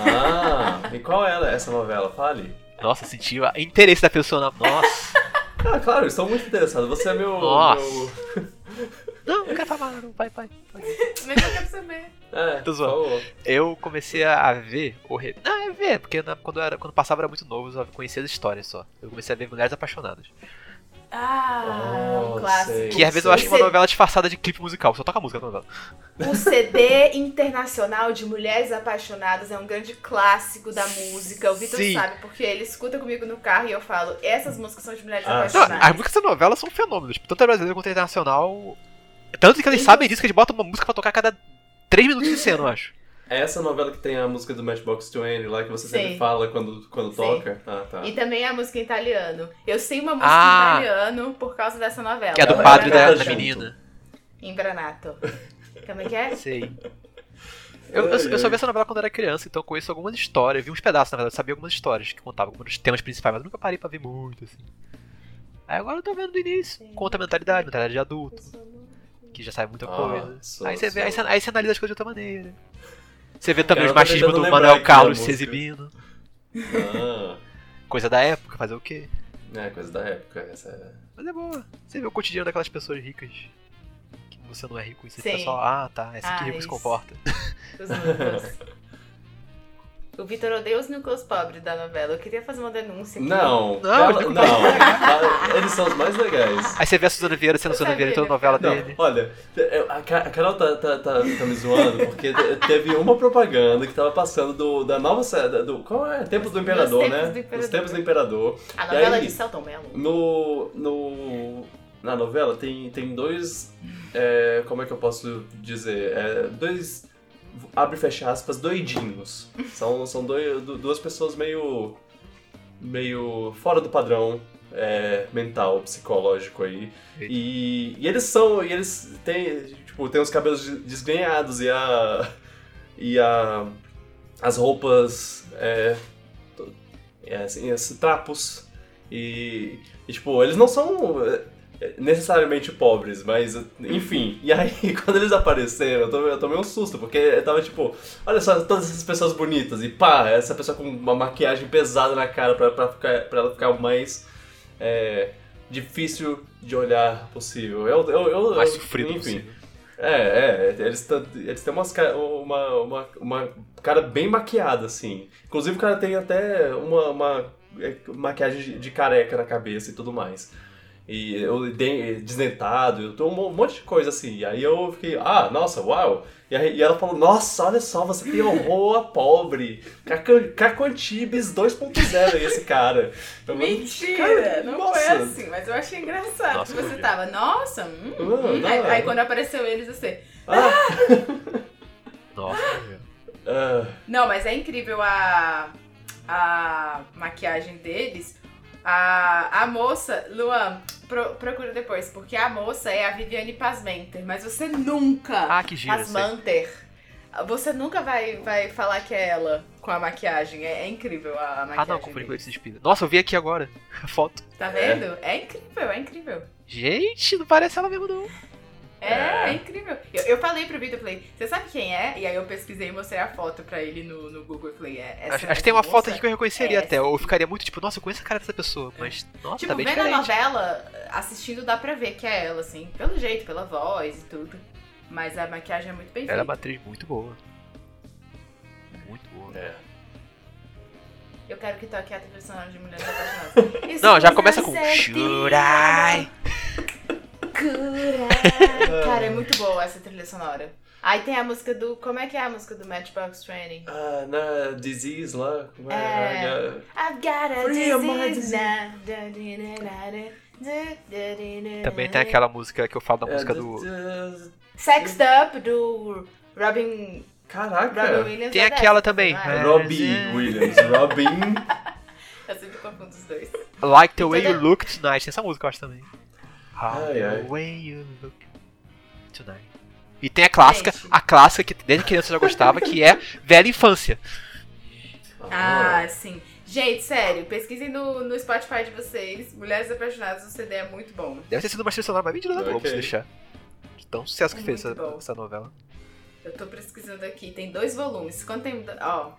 Ah, e qual é essa novela? Fale. Nossa, senti o interesse da pessoa na. Nossa! *laughs* Ah, claro, estou muito interessado. Você é meu. Nossa. meu- *laughs* Não, não quero falar, não, pai, pai. pai. Mas *laughs* eu quero saber. É, Tô zoando. Eu comecei a ver o re... Não, é ver, porque na- quando, eu era, quando passava era muito novo, eu só conhecia as histórias só. Eu comecei a ver Mulheres Apaixonadas. Ah, Oh, um clássico. sei. Que às vezes eu acho Sei. uma novela disfarçada de clipe musical, só toca música na novela. O CD internacional de Mulheres Apaixonadas é um grande clássico da música. O Vitor sabe, porque ele escuta comigo no carro e eu falo, essas músicas são de Mulheres Ah, Não, Apaixonadas. as músicas dessa novela são fenômenos, tipo, tanto a brasileira quanto a internacional. Tanto que eles Sim. sabem disso que eles botam uma música pra tocar a cada 3 minutos de cena, eu acho. É essa novela que tem a música do Matchbox 20 lá que você sempre Sim. fala quando, quando Sim. toca? Ah, tá. E também a música em italiano. Eu sei uma música Ah. em italiano por causa dessa novela. Que é do Ela padre da, da menina. Imbranato. *laughs* Como é que é? Sei. Eu, eu, eu só vi essa novela quando era criança, então eu conheço algumas histórias, vi uns pedaços, na verdade, eu sabia algumas histórias que contavam alguns temas principais, mas eu nunca parei pra ver muito, assim. Aí agora eu tô vendo do início, conta a mentalidade, mentalidade de adulto, que já sabe muita Ah, coisa. sou- aí, você vê, aí, você, aí você analisa as coisas de outra maneira. Você vê também Cara, os machismos tentando do Manuel Carlos se exibindo. Ah, Coisa da época, fazer o quê? é, coisa da época. Essa é... Mas é boa. Você vê o cotidiano daquelas pessoas ricas. Que você não é rico, e você Sim. fica só, ah tá, é assim que Ah, rico se isso. comporta. *laughs* O Vitor odeia os núcleos pobres da novela. Eu queria fazer uma denúncia aqui. Não, Não, não. Ah, *laughs* Eles são os mais legais. Aí você vê a Suzana Vieira sendo Suzana Vieira em toda a novela Não, dele. olha, eu- a Ca- a Carol tá, tá, tá, tá me zoando porque te- teve uma propaganda que tava passando do, da nova série. Do, qual é? Tempos do Imperador, Tempos né? do Imperador. Os Tempos do Imperador. A E novela aí- de Celton Mello. No, no, na novela tem, tem dois. é, como é que eu posso dizer? É, dois. Abre e fecha aspas, doidinhos. São, são dois, du- duas pessoas meio. meio fora do padrão é, mental, psicológico aí. E, e eles são. E eles têm. Tipo, tem os cabelos de- desgrenhados e a. E a. As roupas. É, é, assim, trapos. E, e, tipo, eles não são necessariamente pobres, mas enfim. E aí, *laughs* quando eles apareceram, eu tomei, eu tomei um susto, porque eu tava tipo, olha só, todas essas pessoas bonitas, e pá, essa pessoa com uma maquiagem pesada na cara pra, pra, ficar, pra ela ficar o mais é, difícil de olhar possível. Eu, eu, eu, Mais sofrido enfim. possível. É, é, eles, eles têm umas, uma, uma, uma cara bem maquiada, assim. Inclusive o cara tem até uma, uma é, maquiagem de careca na cabeça e tudo mais. E eu de- desdentado, eu tô um monte de coisa assim. E aí eu fiquei, ah, nossa, uau! E, aí, e ela falou, nossa, olha só, você tem horror a *laughs* pobre. Caco- Caco Antibes 2.0 esse cara. Eu falei, Mentira! cara, não nossa. foi assim, mas eu achei engraçado. Nossa, que você tava, nossa, hum, hum. não, Aí, é. aí quando apareceu eles, você. Ah, *laughs* Nossa, ah, Não, mas é incrível a, a maquiagem deles. A, a moça, Luan, pro- procura depois, porque a moça é a Viviane Pasmenter, mas você nunca. Ah, que giro, sei. Pasmanter. Você nunca vai, vai falar que é ela com a maquiagem. É, é incrível a, a maquiagem. Ah não, confundi com esse despida. Nossa, eu vi aqui agora *laughs* a foto. Tá vendo? É incrível, é incrível. Gente, não parece ela mesmo não. É, É. é incrível. Eu, eu falei pro Vitor, eu falei, você sabe quem é? E aí eu pesquisei e mostrei a foto pra ele no, no Google. Eu falei, é essa Acho, acho que tem uma essa foto moça? aqui que eu reconheceria é até. Ou ficaria muito tipo, nossa, eu conheço a cara dessa pessoa. Mas, nossa, Tipo, tá bem vendo a diferente. novela, assistindo dá pra ver que é ela, assim, pelo jeito, pela voz e tudo. Mas a maquiagem é muito bem Ela é feita. uma atriz muito boa. Muito boa. é. Eu quero que toque a trilha sonora de Mulheres Apaixonadas. *laughs* Não, já começa com certa. Shurai. Cura. *laughs* Cara, é muito boa essa trilha sonora. Aí tem a música do. Como é que é a música do Matchbox Training? Ah, na Disease lá. É? É. I've got a disease Também tem aquela música que eu falo da É, música do. Sexed Up do Robin, Caraca. Robin Williams. Tem é aquela dessa, também. É. Robbie Williams. Robin. *laughs* Eu sempre confundo os dois. Like the way you look tonight. Tem essa música, eu acho também. How Ai, the ai. way you look tonight. E tem a clássica, Gente. a clássica que desde criança eu já gostava, que é Velha Infância. Ah, sim. Gente, sério, pesquisem no, no Spotify de vocês. Mulheres Apaixonadas, o CD é muito bom. Deve ter sido uma trilha sonora mais vendida da Globo, Ok. se deixar. De tão sucesso que É fez essa, essa novela. Eu tô pesquisando aqui, tem dois volumes. Quanto tem. Ó.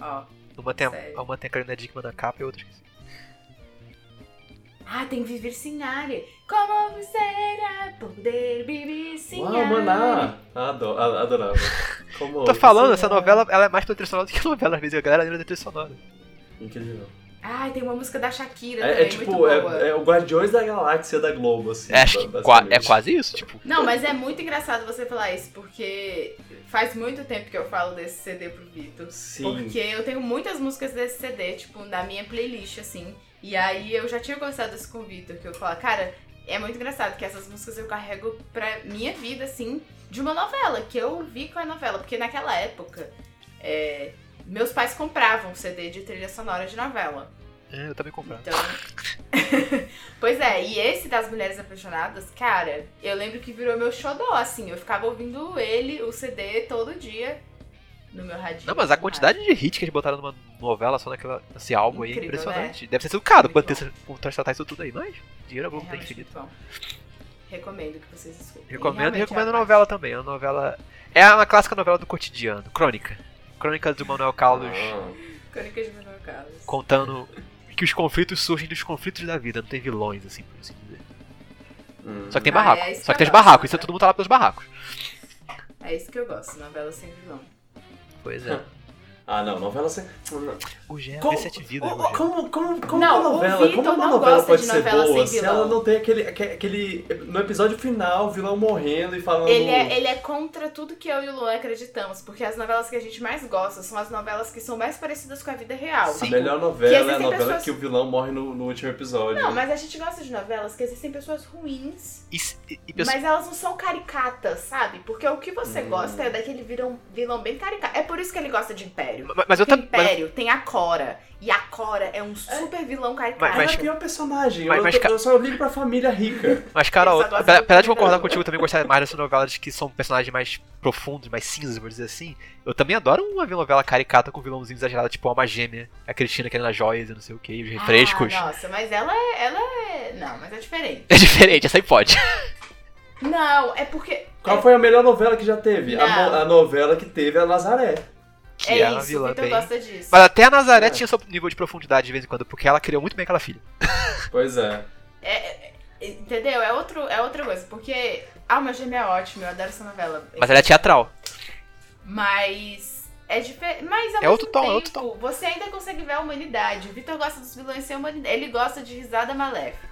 Ó. Uma tem, Sério. a, uma tem a Carolina Dickman na capa e outra. Ah, tem Viver Sem Ar. Como será poder viver sem Uau, ar? maná. Adorava. Como Tô falando, essa novela ela é mais trilha sonora do que a novela, às vezes a galera lembra da trilha sonora. Incrível. Ah, tem uma música da Shakira É, também, é tipo, muito boa. é, é o Guardiões da Galáxia da Globo, assim. É, acho que é quase isso, tipo. Não, mas é muito engraçado você falar isso, porque faz muito tempo que eu falo desse CD pro Vitor. Sim. Porque eu tenho muitas músicas desse CD, tipo, na minha playlist, assim. E aí eu já tinha conversado isso com o Vitor, que eu falo, cara, é muito engraçado que essas músicas eu carrego pra minha vida, assim, de uma novela, que eu vi com a novela. Porque naquela época, é, meus pais compravam CD de trilha sonora de novela. É, eu também comprava. Então. *laughs* pois é, e esse das Mulheres Apaixonadas, cara, eu lembro que virou meu xodó, assim. Eu ficava ouvindo ele, o CD, todo dia no meu radinho. Não, mas a quantidade de hits que eles botaram numa novela só naquela, nesse álbum aí é Incrível, impressionante. Deve ter sido caro Muito quanto bom. ter por tratar isso tudo aí, mas dinheiro a rádio. Globo É tem infinito. bom. Recomendo que vocês escutem. Recomendo e recomendo é a novela também. A novela. É uma clássica novela do cotidiano. Crônica. Crônicas do Manuel Carlos Ah, parte. Crônicas de Manuel Carlos. contando que os conflitos surgem dos conflitos da vida, não tem vilões, assim, por assim dizer. hum. Só que tem Ah, barraco. é isso Só que que tem os barracos, isso é né? todo mundo tá lá pelos barracos. É isso que eu gosto, novela sem vilão. Pois é. Ah, não, novela sem. O Gé, Como, sete vidas, o- o Gé. como, como, como Não, uma novela, como uma não novela gosta pode de ser novela boa sem se ela vilão. não tem aquele, aque- aquele. No episódio final, o vilão morrendo e falando. Ele é, ele é contra tudo que eu e o Luan acreditamos, porque as novelas que a gente mais gosta são as novelas que são mais parecidas com a vida real. A Tipo, melhor novela é a novela pessoas- que o vilão morre no, no último episódio. Não, mas a gente gosta de novelas que existem pessoas ruins, E, e, e pessoa- mas elas não são caricatas, sabe? Porque o que você Hum. gosta é daquele vilão, vilão bem caricato. É por isso que ele gosta de Império. Mas, mas eu também. mas- Império tem a Cora, e a Cora é um super vilão caricato. Ela mas- é o pior personagem. mas- eu, mas eu- ca- eu só ligo pra família rica. *laughs* Mas, Carol, apesar de concordar da- contigo, eu também gostar mais dessas novelas que são personagens mais profundos, mais cinzas, vou dizer assim. Eu também adoro uma novela caricata com vilãozinho exagerado, tipo Alma Gêmea, a Cristina querendo as joias e não sei o que, os refrescos. Ah, nossa, mas ela é, ela é... Não, mas é diferente. *laughs* É diferente, essa aí pode. Não, é porque... Qual foi a melhor novela que já teve? A, a novela que teve a Nazaré. Que é é isso, o vilã bem. gosta disso. Mas até a Nazaré É. tinha seu nível de profundidade de vez em quando, porque ela criou muito bem aquela filha. *laughs* Pois é. É, é, é, entendeu? É, outro, é outra coisa, porque Alma Gêmea é ótima, eu adoro essa novela. Mas ela é teatral. Mas é diferente. Mas ao É outro tom, é tempo, outro você ainda consegue ver a humanidade. O Vitor gosta dos vilões sem humanidade. Ele gosta de risada maléfica.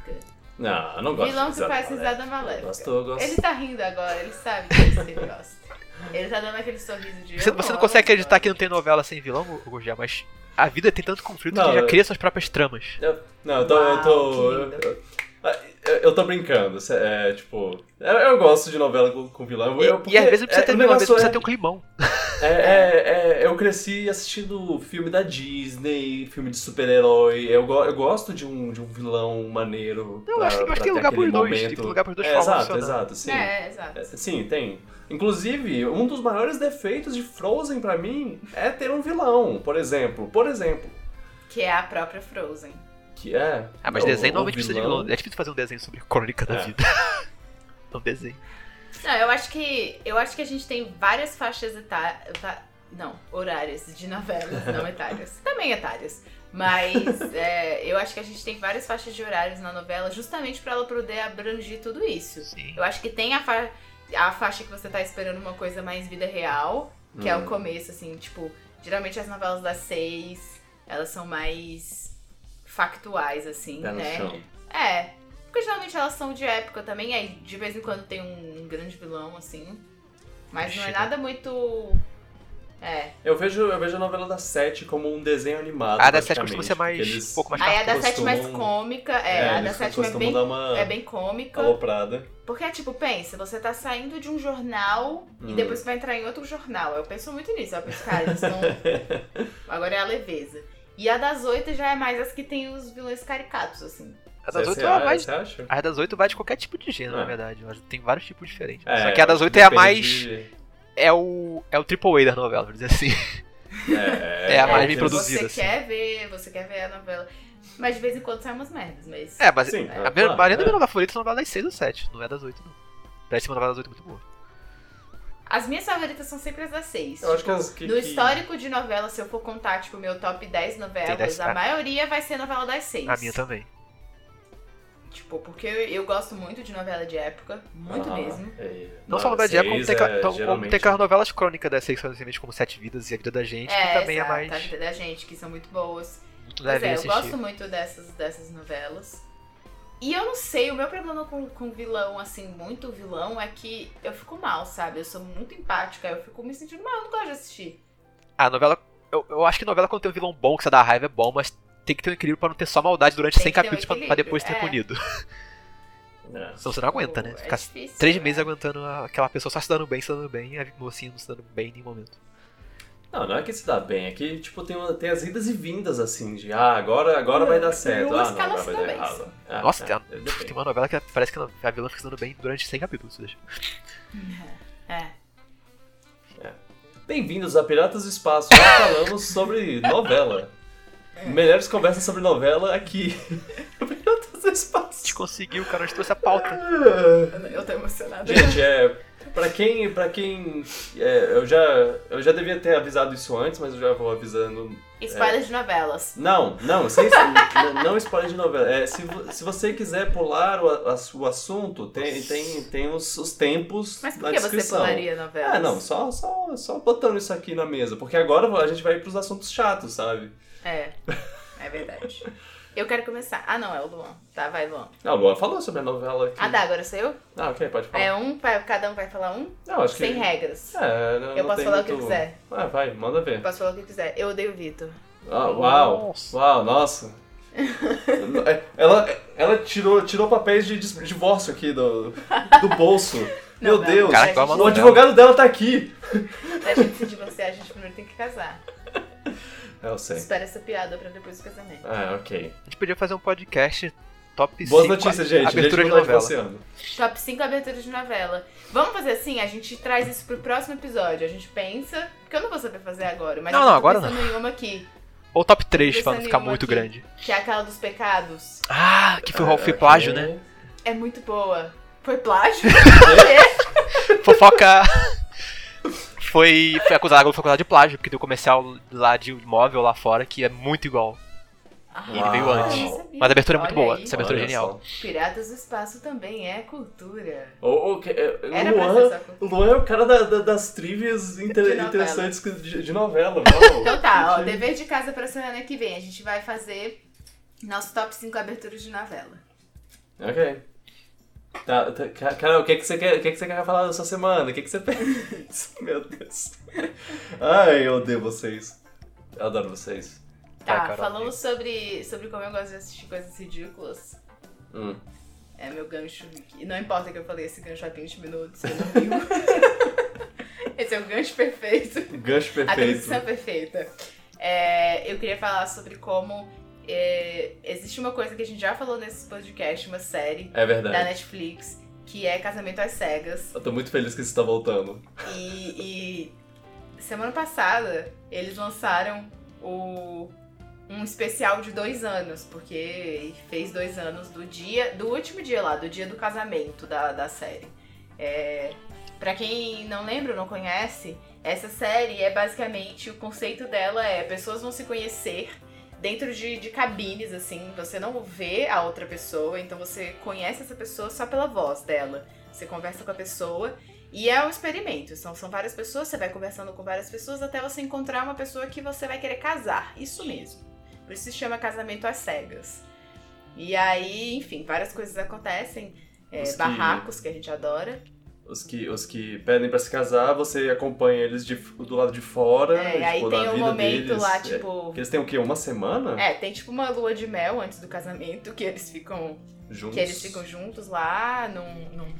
Não, eu não gosto Vilão que faz maléfica. risada maléfica. Eu gosto, eu gosto. Ele tá rindo agora, ele sabe que ele gosta. Ele tá dando aquele sorriso de. Você, eu você não consegue acreditar que não tem novela sem vilão, Gugé, mas a vida tem tanto conflito Não, que já eu- cria suas próprias tramas. Eu- não, eu tô. eu Uau, tô. Eu, eu- tô brincando. É, tipo. Eu, eu gosto de novela com, com vilão. E, Eu, e porque às vezes não precisa é, ter vilão, às vezes precisa é- ter um climão. É, é, é, eu cresci assistindo filme da Disney, filme de super-herói. Eu, eu gosto de um, de um vilão maneiro. Não, eu pra- acho, pra que tem lugar pros dois. momento. Tem lugar pros dois É, exato, exato, sim. É, exato. É, Sim, tem. Inclusive, um dos maiores defeitos de Frozen pra mim é ter um vilão, por exemplo. Por exemplo, Que é a própria Frozen. Que é. Ah, mas o- desenho o normalmente precisa de vilão-. É difícil fazer um desenho sobre crônica da É. vida. Não *laughs* desenho. Não, eu acho que. Eu acho que a gente tem várias faixas etárias. Não, horárias de novelas, não *laughs* etárias. Também etárias. Mas *laughs* é, eu acho que a gente tem várias faixas de horários na novela justamente pra ela poder abranger tudo isso. Sim. Eu acho que tem a, fa a faixa que você tá esperando uma coisa mais vida real, que é o Hum. começo, assim, tipo, geralmente as novelas das seis, elas são mais factuais, assim, Pé no né? chão. É. Porque geralmente elas são de época também, aí de vez em quando tem um, grande vilão, assim. Mas não é nada muito. É. Eu vejo, eu vejo a novela da Sete como um desenho animado. A da Sete costuma ser mais- eles- um pouco mais Aí a da 7 mais cômica, é, a da 7 é bem, uma é bem cômica. aloprada. Porque, tipo, pensa, você tá saindo de um jornal e Hum. depois você vai entrar em outro jornal. Eu penso muito nisso, eu penso, cara, eles estão. *laughs* Agora é a leveza. E a das oito já é mais as que tem os vilões caricatos, assim. A das 8 é mais. Você acha? A das 8 vai de qualquer tipo de gênero, É. na verdade. Tem vários tipos diferentes. É, Só que a das 8 é a mais. de- É o. É o triple A da novela, vamos dizer assim. É, É *laughs* a mais bem produzida. Você assim. quer ver, você quer ver a novela. Mas de vez em quando sai umas merdas, mas. É, mas Sim, a é, minha, claro, a maioria da é. minha novela favorita é a novela das 6 ou 7, não é das 8, não. Parece uma novela das 8 muito boa. As minhas favoritas são sempre as das seis. Eu acho que Tipo, as que. No que- histórico de novela, se eu for contar, tipo, meu top 10 novelas, dez- a maioria vai ser novela das seis. A minha também. Tipo, porque eu, eu gosto muito de novela de época, muito Ah, mesmo. é. Não só novela de época, como seis tem, é, então, como geralmente- tem aquelas novelas crônicas das sexualmente como Sete Vidas e A Vida da Gente, que também exato, é A mais. vida da gente, que são muito boas. Muito Pois leve é, eu gosto muito dessas, dessas novelas. E eu não sei, o meu problema com, com vilão, assim, muito vilão, é que eu fico mal, sabe? Eu sou muito empática, eu fico me sentindo mal, eu não gosto de assistir. A novela. Eu, eu acho que novela quando tem um vilão bom, que você dá raiva, é bom, mas tem que ter um equilíbrio pra não ter só maldade durante Tem 100 que ter um capítulos pra, pra depois ser é. punido. É. *laughs* Senão você não aguenta, né? Tipo, Ficar é difícil, três né? meses aguentando a- aquela pessoa só se dando bem, se dando bem, e a mocinha não se dando bem em nenhum momento. Não, não é que se dá bem, é que tipo, tem, uma- tem as idas e vindas assim, de ah, agora, agora vai dar certo. Ah, não, agora vai dar errado. Ah, Nossa, é, tem, uma, depende. tem uma novela que parece que a vilã fica se dando bem durante 100 capítulos. deixa. É. Bem-vindos a Piratas do Espaço. Hoje falamos sobre novela. Melhores conversas sobre novela aqui. *laughs* Piratas do A gente Espaço. conseguiu, cara, a gente trouxe a pauta. Eu tô emocionada. Gente, é. Pra quem. Pra quem. é, eu, já, eu já devia ter avisado isso antes, mas eu já vou avisando. Spoiler de novelas. Não, não, sem, *laughs* não spoiler de novela. É, se, se você quiser pular o, a- o assunto, tem, tem, tem os, os tempos Mas por na que você descrição. pularia novelas? Ah, não, só, só, só botando isso aqui na mesa. Porque agora a gente vai pros assuntos chatos, sabe? É, é verdade. *laughs* Eu quero começar. Ah, não, é o Luan. Tá, vai, Luan. Ah, o Luan falou sobre a novela aqui. Ah, tá, agora sou eu? Ah, ok, pode falar. É um, cada um vai falar um? Não, acho que... Sem regras. É, não, Eu não posso tem falar o que muito- eu quiser. Ah, vai, manda ver. Posso falar o que eu quiser. Eu odeio o Vitor. Ah, uau, Nossa. uau, nossa. *laughs* Ela, ela tirou, tirou papéis de dis- divórcio aqui do, do bolso. Meu Não, não, Deus, Caraca, pra uma o novela. advogado dela tá aqui. Pra gente se divorciar, a gente primeiro tem que casar. É, eu sei. Espera essa piada pra depois do casamento. Ah, ok. A gente podia fazer um podcast top 5 Boas notícias, gente. abertura Gente de não tá novela. Top 5 aberturas de novela. Vamos fazer assim? A gente traz isso pro próximo episódio. A gente pensa. Porque eu não vou saber fazer agora, mas Não, não, tô agora pensando em uma aqui. Ou top 3 Pensando pra não ficar muito aqui. grande. Que é aquela dos pecados. Ah, que foi, É, foi ok. plágio, né? É muito boa. Foi plágio? *laughs* Fofoca. Foi, foi acusado, foi acusado de plágio, porque tem um comercial lá de imóvel lá fora que é muito igual. Ah, E ele veio antes. Mas a abertura é muito Olha boa. aí. Essa abertura é genial. só. Piratas do Espaço também é cultura. O, o, que- é, o Era Luan, cultura. Luan é o cara da- da- das trivias inter- De interessantes de, de novela. *laughs* Então tá, ó, dever de casa pra semana que vem. A gente vai fazer nosso top 5 aberturas de novela. Ok. Tá, tá, Ca- Carol, o que, que, você quer, o que, que você quer falar dessa semana? O que, que você *laughs* pensa? Meu Deus. Ai, eu odeio vocês. Eu adoro vocês. Tá, Vai, Carol. falando sobre, sobre como eu gosto de assistir coisas ridículas. Hum. É meu gancho. aqui. Não importa que eu falei esse gancho há 20 minutos, você não viu. *laughs* esse é o gancho perfeito. Gancho A perfeito. transição perfeita. É, eu queria falar sobre como é, existe uma coisa que a gente já falou nesse podcast, uma série É da. Netflix, que é Casamento às Cegas. Eu tô muito feliz que isso tá voltando. E, e semana passada eles lançaram o, um especial de dois anos, porque fez dois anos do dia, do último dia lá, do dia do casamento da, da série. É, para quem não lembra ou não conhece, essa série é basicamente o conceito dela é pessoas vão se conhecer dentro de, de cabines, assim, você não vê a outra pessoa, então você conhece essa pessoa só pela voz dela. Você conversa com a pessoa e é um experimento. São, são várias pessoas, você vai conversando com várias pessoas até você encontrar uma pessoa que você vai querer casar. Isso mesmo. Por isso se chama casamento às cegas. E aí, enfim, várias coisas acontecem. É, barracos, que a gente adora. Os que, os que pedem pra se casar, você acompanha eles de- do lado de fora, É, e aí tipo, tem da um momento deles. lá, É, tipo. que eles têm o quê? Uma semana? É, tem tipo uma lua de mel antes do casamento, que eles ficam. Juntos? Que eles ficam juntos lá num, num,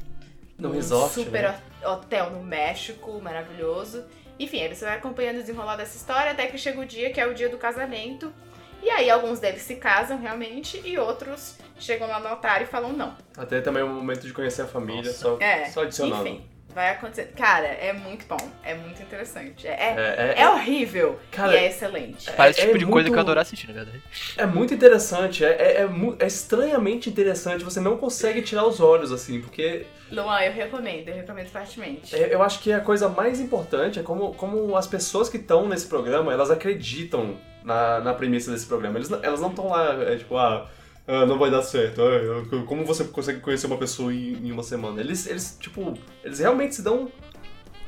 num resort, super né? ho- hotel no México, maravilhoso. Enfim, aí você vai acompanhando o desenrolar dessa história até que chega o dia que é o dia do casamento. E aí alguns deles se casam realmente e outros chegam lá no altar e falam não. Até também o momento de conhecer a família, Nossa. só, É, só adicionando. enfim, vai acontecer. Cara, é muito bom, é muito interessante. É, é, É, é- é horrível Cara, e é excelente. Parece o é tipo de coisa muito- que eu adoro assistir, na verdade. É muito interessante, é, é, é é estranhamente interessante, você não consegue tirar os olhos, assim, porque Luan, eu recomendo, eu recomendo fortemente. é- eu acho que a coisa mais importante é como, como as pessoas que estão nesse programa, elas acreditam na, na premissa desse programa. Eles, elas não estão lá, é, tipo, ah, ah, não vai dar certo, ah, como você consegue conhecer uma pessoa em, em uma semana? Eles, eles, tipo, eles realmente se dão...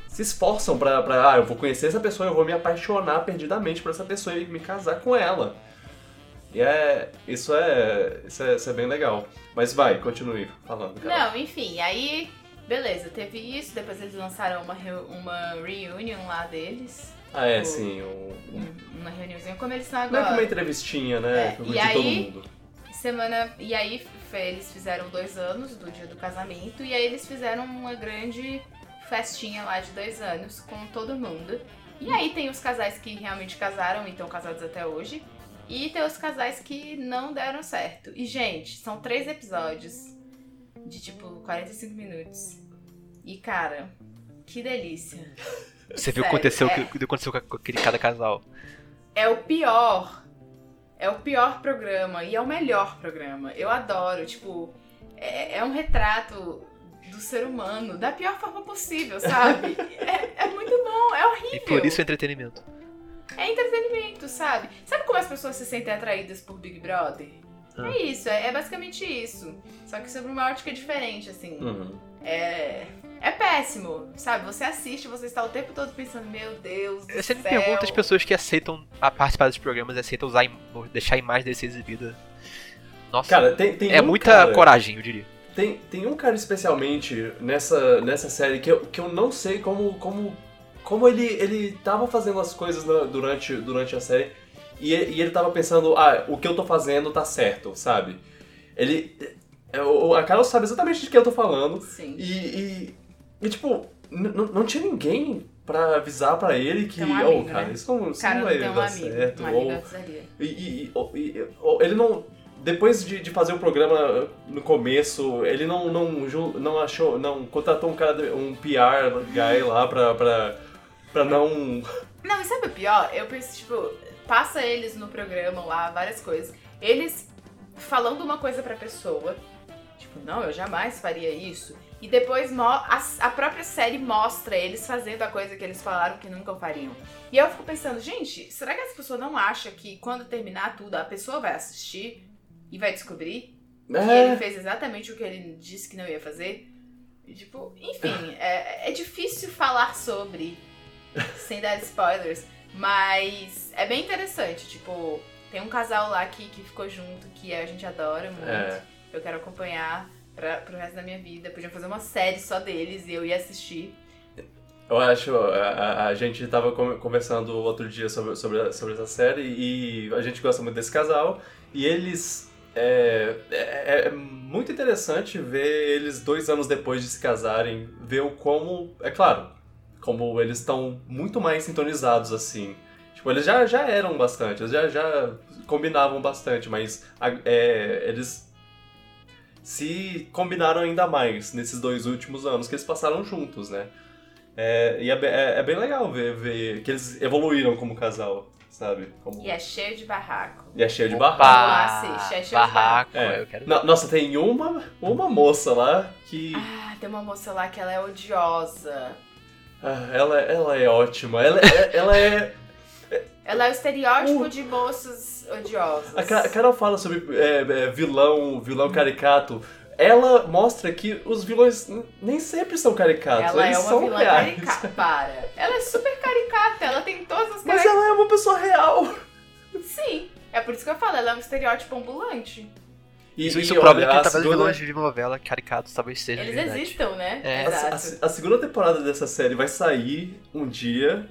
Se esforçam pra, pra, ah, eu vou conhecer essa pessoa, eu vou me apaixonar perdidamente por essa pessoa e me casar com ela. E é. Isso é. Isso é, isso é bem legal. Mas vai, continue falando, cara. Não, enfim, aí, beleza, teve isso, depois eles lançaram uma, uma reunion lá deles. Ah, é, o- sim. O, um- Uma reuniãozinha como eles estão não é como uma agora. entrevistinha, né? É, e aí-. Semana. E aí eles fizeram dois anos do dia do casamento. E aí eles fizeram uma grande festinha lá de dois anos com todo mundo. E aí tem os casais que realmente casaram e estão casados até hoje. E tem os casais que não deram certo. E, gente, são três episódios de tipo 45 minutos. E, cara, que delícia. Você viu o que aconteceu, é. o que aconteceu com aquele cada casal. É o pior. É o pior programa e é o melhor programa. Eu adoro, tipo, é, é um retrato do ser humano da pior forma possível, sabe? *laughs* é, é muito bom, é horrível. E por isso é entretenimento. É entretenimento, sabe? Sabe como as pessoas se sentem atraídas por Big Brother? Ah. É isso, é, é basicamente isso. Só que sobre uma ótica diferente, assim. Uhum. É. É péssimo, sabe? Você assiste, você está o tempo todo pensando, meu Deus. Do Eu sempre céu. pergunto às pessoas que aceitam a participar dos programas, aceitam usar, deixar a imagem dele ser exibida. Nossa, Cara, tem, tem é um muita cara- coragem, eu diria. Tem, tem um cara especialmente nessa, nessa série que eu, que eu não sei como, como, como ele, ele tava fazendo as coisas na- durante, durante a série e, ele- e ele tava pensando, ah, o que eu tô fazendo tá certo, sabe? Ele. é, o- A Carol sabe exatamente de que eu tô falando. Sim. E, e, e, tipo, não tinha ninguém pra avisar pra ele que, um oh, cara, né? isso não, isso não vai dar amigo. certo. Ou- e, ele não. Depois de, de fazer o programa no começo, ele não, não, não achou. não contratou um cara, um PR guy lá pra, pra, pra não. *laughs* Não, e sabe o pior? Eu penso, tipo, passa eles no programa lá, várias coisas. Eles falando uma coisa pra pessoa, tipo, não, eu jamais faria isso. E depois a, a própria série mostra eles fazendo a coisa que eles falaram que nunca fariam. E eu fico pensando, gente, será que essa pessoa não acha que quando terminar tudo, a pessoa vai assistir e vai descobrir que ele É, fez exatamente o que ele disse que não ia fazer? E, tipo, enfim, *laughs* é, é difícil falar sobre *laughs* sem dar spoilers, mas é bem interessante. Tipo, tem um casal lá que, que ficou junto, que a gente adora muito. é. Eu quero acompanhar pra, pro resto da minha vida. Podiam fazer uma série só deles e eu ia assistir. Eu acho, a, a- gente tava com- conversando outro dia sobre, sobre, sobre essa série e a gente gosta muito desse casal. E eles. É, é, é muito interessante ver eles dois anos depois de se casarem, ver o como. É claro, como eles estão muito mais sintonizados assim. Tipo, eles já, já eram bastante, eles já, já combinavam bastante, mas é, eles se combinaram ainda mais nesses dois últimos anos que eles passaram juntos, né? É, e é, é- é bem legal ver, ver que eles evoluíram como casal, sabe? Como... E é cheio de barraco. E é cheio de Opa, barraco. Lá assiste, é cheio de barraco, É. eu quero ver. Nossa, tem uma, uma moça lá que. Ah, tem uma moça lá que ela é odiosa. ah, ela, ela é ótima. Ela, é- ela é. Ela é o estereótipo de moças odiosas. A Ca- a Carol fala sobre é, é, vilão, vilão caricato. Ela mostra que os vilões n- nem sempre são caricatos. Ela eles é uma são vilã reais. caricata. Para. Ela é super caricata, ela tem todas as Mas características. ela é uma pessoa real. Sim, É por isso que eu falo, ela é um estereótipo ambulante. E, Isso, isso e, prova olha, que a talvez segunda- vilões de novela caricatos talvez sejam Eles de verdade. existam, né? É. Exato. A, a- a segunda temporada dessa série vai sair um dia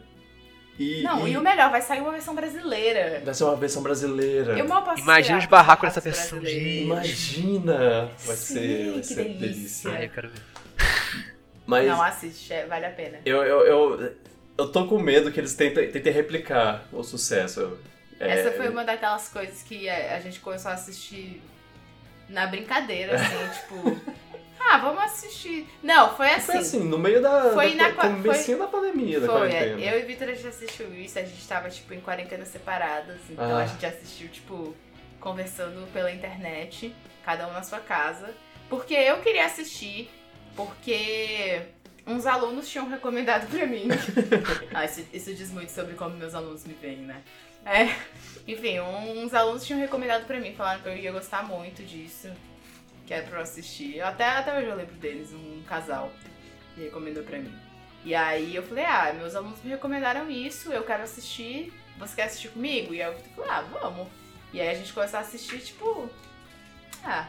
e. Não, e o melhor, vai sair uma versão brasileira. Vai ser uma versão brasileira. Eu mal posso Imagina os barracos nessa versão. Imagina! Vai Sim, ser, vai que ser delícia. delícia. Ai, eu quero ver. *laughs* Mas Não, assiste, é, vale a pena. eu, eu, eu, eu tô com medo que eles tentem, tentem replicar o sucesso. É, Essa foi uma daquelas coisas que a gente começou a assistir na brincadeira, assim, *laughs* tipo. Ah, vamos assistir. Não, foi assim. Foi assim, no meio da. Foi da, na comecinho da pandemia, da Foi, é, quarentena. eu e Vitor a gente assistiu isso, a gente tava, tipo, em quarentenas separadas, então Ah. a gente assistiu, tipo, conversando pela internet, cada um na sua casa. Porque eu queria assistir, porque uns alunos tinham recomendado pra mim. *laughs* ah, isso, isso diz muito sobre como meus alunos me veem, né? É, enfim, uns alunos tinham recomendado pra mim, falaram que eu ia gostar muito disso, que era pra eu assistir. Eu até, até hoje eu lembro deles, um casal que recomendou pra mim. E aí eu falei, ah, meus alunos me recomendaram isso, eu quero assistir, você quer assistir comigo? E eu falei, ah, vamos. E aí a gente começou a assistir, tipo, ah,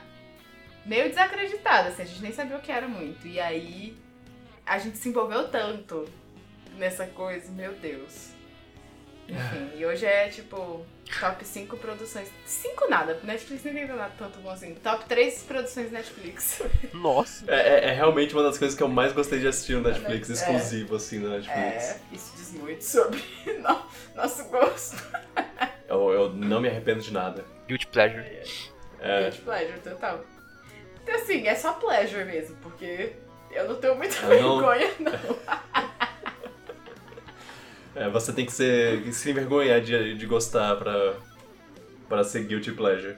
meio desacreditado, assim, a gente nem sabia o que era muito. E aí a gente se envolveu tanto nessa coisa, meu Deus. Enfim, e hoje é tipo top 5 produções. 5 nada, Netflix nem tem nada tanto bom assim. Top 3 produções Netflix. Nossa. É, é- é realmente uma das coisas que eu mais gostei de assistir no Netflix, É. exclusivo, assim, na Netflix. É, isso diz muito sobre *laughs* no- nosso gosto. Eu, eu não me arrependo de nada. Guilty Pleasure. É, Guilty pleasure, total. Então, assim, é só pleasure mesmo, porque eu não tenho muita Eu não- vergonha, não. *laughs* é, você tem que ser, se envergonhar de, de gostar pra, pra ser guilty pleasure.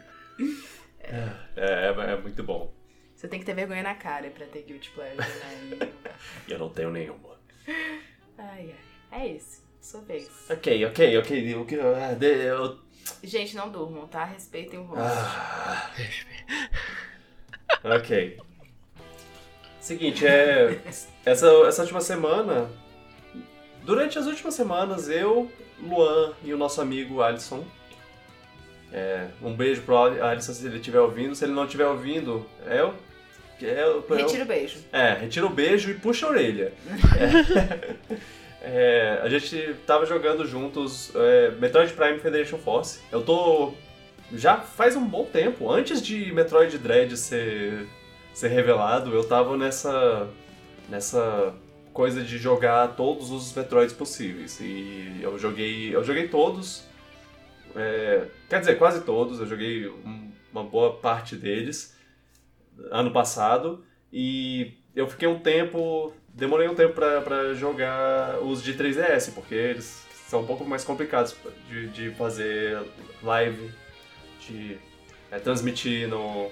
É, é, é muito bom. Você tem que ter vergonha na cara pra ter guilty pleasure, né? E *laughs* eu não tenho nenhuma. ai, ai. É isso. Sua vez. Ok, ok, ok. que- ah, de- eu- Gente, não durmam, tá? Respeitem o rosto. Ah. *laughs* ok. Seguinte, é. Essa, essa última semana. Durante as últimas semanas, eu, Luan e o nosso amigo Alisson. é, um beijo pro Ali- Alisson se ele estiver ouvindo. Se ele não estiver ouvindo, é o. É, o- é o- Retira o beijo. é, retira o beijo e puxa a orelha. *laughs* É, *laughs* é, a gente tava jogando juntos é, Metroid Prime Federation Force. Eu tô. Já faz um bom tempo, antes de Metroid Dread ser, ser revelado, eu tava nessa. nessa coisa de jogar todos os Metroids possíveis. E eu joguei. Eu joguei todos. é, quer dizer, quase todos, eu joguei um- uma boa parte deles ano passado. E eu fiquei um tempo. Demorei um tempo pra jogar os de 3DS, porque eles são um pouco mais complicados de, de fazer live, de é, transmitir no,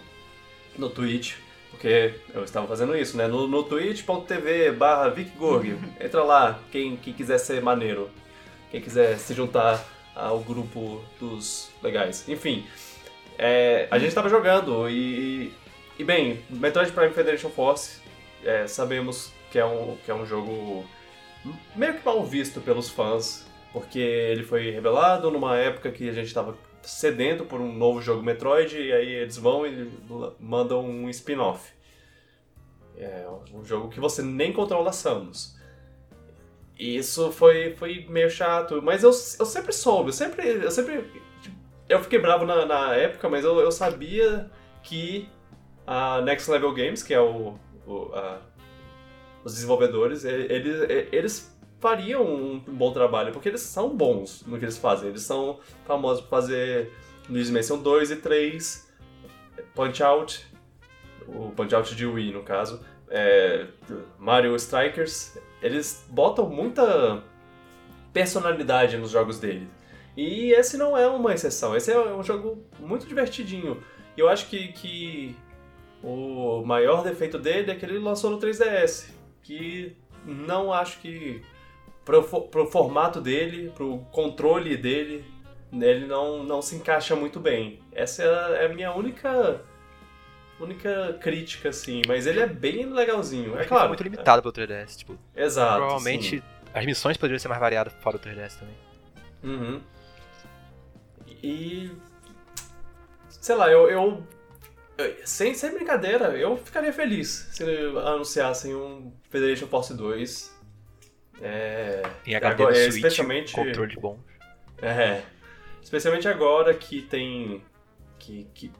no Twitch. Porque eu estava fazendo isso, né? No, no twitch.tv barra VicGorg. *laughs* Entra lá, quem, quem quiser ser maneiro. Quem quiser se juntar ao grupo dos legais. Enfim, é, a gente estava jogando e, e, bem, Metroid Prime Federation Force, é, sabemos que é, um, que é um jogo meio que mal visto pelos fãs, porque ele foi revelado numa época que a gente estava sedento por um novo jogo Metroid, e aí eles vão e mandam um spin-off. É um jogo que você nem controla Samus. E isso foi, foi meio chato, mas eu, eu sempre soube, eu sempre. Eu sempre. tipo, Eu fiquei bravo na, na época, mas eu, eu sabia que a Next Level Games, que é o, o- a- os desenvolvedores, eles, eles fariam um bom trabalho, porque eles são bons no que eles fazem. Eles são famosos por fazer Luigi's Dimension 2 e 3, Punch Out, o Punch Out de Wii no caso, é, Mario Strikers. Eles botam muita personalidade nos jogos dele. E esse não é uma exceção, esse é um jogo muito divertidinho. E eu acho que, que o maior defeito dele é que ele lançou no 3DS, que não acho que pro, pro formato dele, pro controle dele, ele não, não se encaixa muito bem. Essa é a, é a minha única única crítica, assim, mas ele é bem legalzinho, é claro. muito limitado pelo 3DS. Tipo, É, exato. provavelmente sim. as missões poderiam ser mais variadas fora do 3DS também. Uhum. E sei lá, eu, eu, eu- sem, sem brincadeira, eu ficaria feliz se anunciassem um Federation Force 2. É, Em HD agora- é, Switch, especialmente, controle bom. é, especialmente agora que tem que que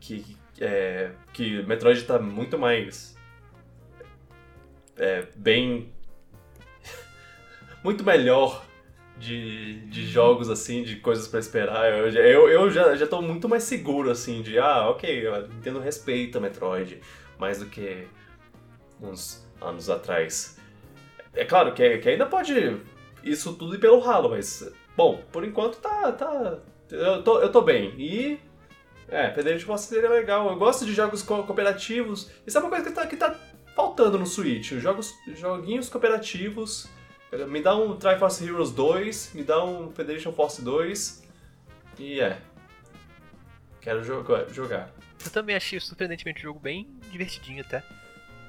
que, é, que Metroid tá muito mais é, bem *laughs* muito melhor de, de jogos assim, de coisas pra esperar. Eu, já- eu, eu já, já tô muito mais seguro assim de ah, ok, eu entendo respeito a Metroid mais do que uns anos atrás. É claro que, que ainda pode isso tudo ir pelo ralo, mas bom, por enquanto tá tá eu tô, eu tô bem. E é, Federation Force seria legal. Eu gosto de jogos co- cooperativos. Isso é uma coisa que tá, que tá faltando no Switch. Jogos, joguinhos cooperativos. Me dá um Triforce Heroes 2, me dá um Federation Force 2. E é. Quero jogar. Eu também achei surpreendentemente o jogo bem divertidinho até.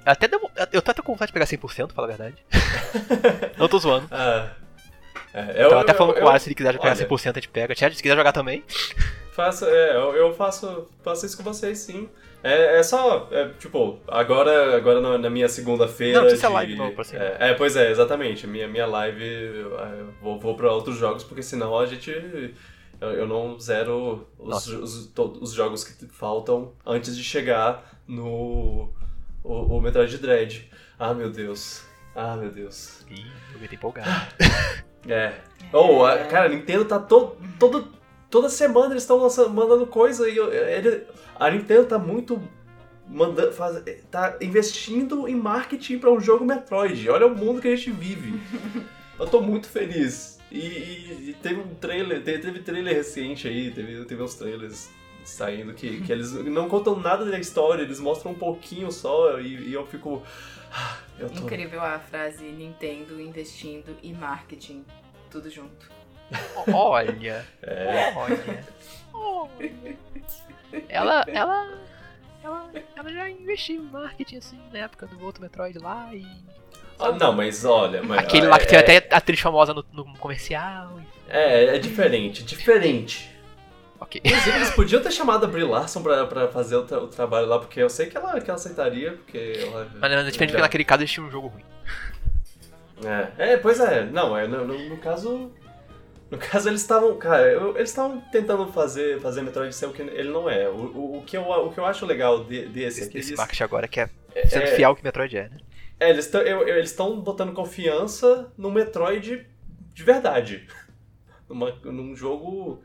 Até deu, eu tô até com vontade de pegar 100%, pra falar a verdade. *laughs* Não tô zoando. Ah, é, eu, Tava até falando eu- com o Alisson, se ele quiser pegar olha. 100% a gente pega. Chad, se quiser jogar também. Faço, é, eu, eu faço, faço isso com vocês, sim. É, é só, é, tipo, agora, agora na, na minha segunda-feira. Não, precisa de- live novo pra. É, é, pois é, exatamente. Minha, minha live, eu, eu vou, vou pra outros jogos, porque senão a gente. Eu, eu não zero os, os, to- os jogos que faltam antes de chegar no. O, o Metroid Dread. Ah, meu Deus. Ah, meu Deus. Ih, eu me empolgado. *laughs* É. Oh, a- cara, a Nintendo tá to, todo, toda semana eles estão mandando coisa e ele, a Nintendo tá muito mandando, faz, tá investindo em marketing pra um jogo Metroid. Olha o mundo que a gente vive. *laughs* eu tô muito feliz. E, e- e teve um trailer, teve, teve trailer recente aí, teve, teve uns trailers saindo que, que eles não contam nada da história, eles mostram um pouquinho só e, e eu fico. ah, Eu tô, Incrível a frase Nintendo investindo e marketing. Tudo junto. Olha. É. Olha. Olha. Ela, ela, ela, ela já investiu em marketing assim na época do outro Metroid lá e. Ah, não, mas olha. Mas, Aquele lá que é- tem até atriz famosa no, no comercial. É, é diferente, diferente. Ok. Inclusive, eles podiam ter chamado a Brie Larson pra, pra fazer o, tra- o trabalho lá, porque eu sei que ela, que ela aceitaria, porque ela... Mas é diferente porque naquele caso eles tinham um jogo ruim. É, é, pois é. Não, é, no, no- no caso... No caso, eles estavam... Cara, eu- eles estavam tentando fazer, fazer Metroid ser o que ele não é. O, o, o que, eu, o que eu acho legal de- desse é Esse, marketing agora que é é- sendo fiel ao que Metroid é, né? É, eles estão eles estão botando confiança no Metroid de verdade. *laughs* Numa, num jogo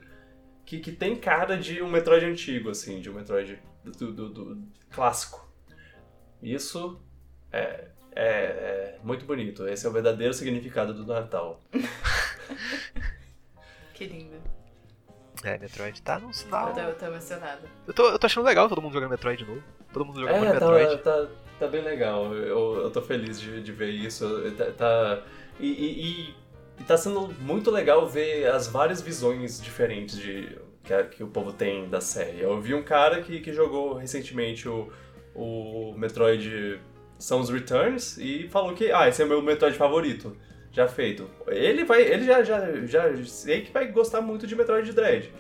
que, que tem cara de um Metroid antigo, assim, de um Metroid do, do- do- clássico. Isso é, é, é muito bonito. Esse é o verdadeiro significado do Natal. *laughs* Que lindo. É, Metroid tá num Eu sinal. tô, eu tô emocionada. Eu tô, eu tô achando legal todo mundo jogando Metroid de novo. Todo mundo jogando É, Metroid. tá, tá, tá bem legal. Eu, eu tô feliz de, de ver isso. Tá, tá- e, e, e- e tá sendo muito legal ver as várias visões diferentes de, que, que o povo tem da série. Eu vi um cara que, que jogou recentemente o, o Metroid Samus Returns e falou que, ah, esse é o meu Metroid favorito. Já feito. Ele vai. Ele já, já, já sei que vai gostar muito de Metroid Dread.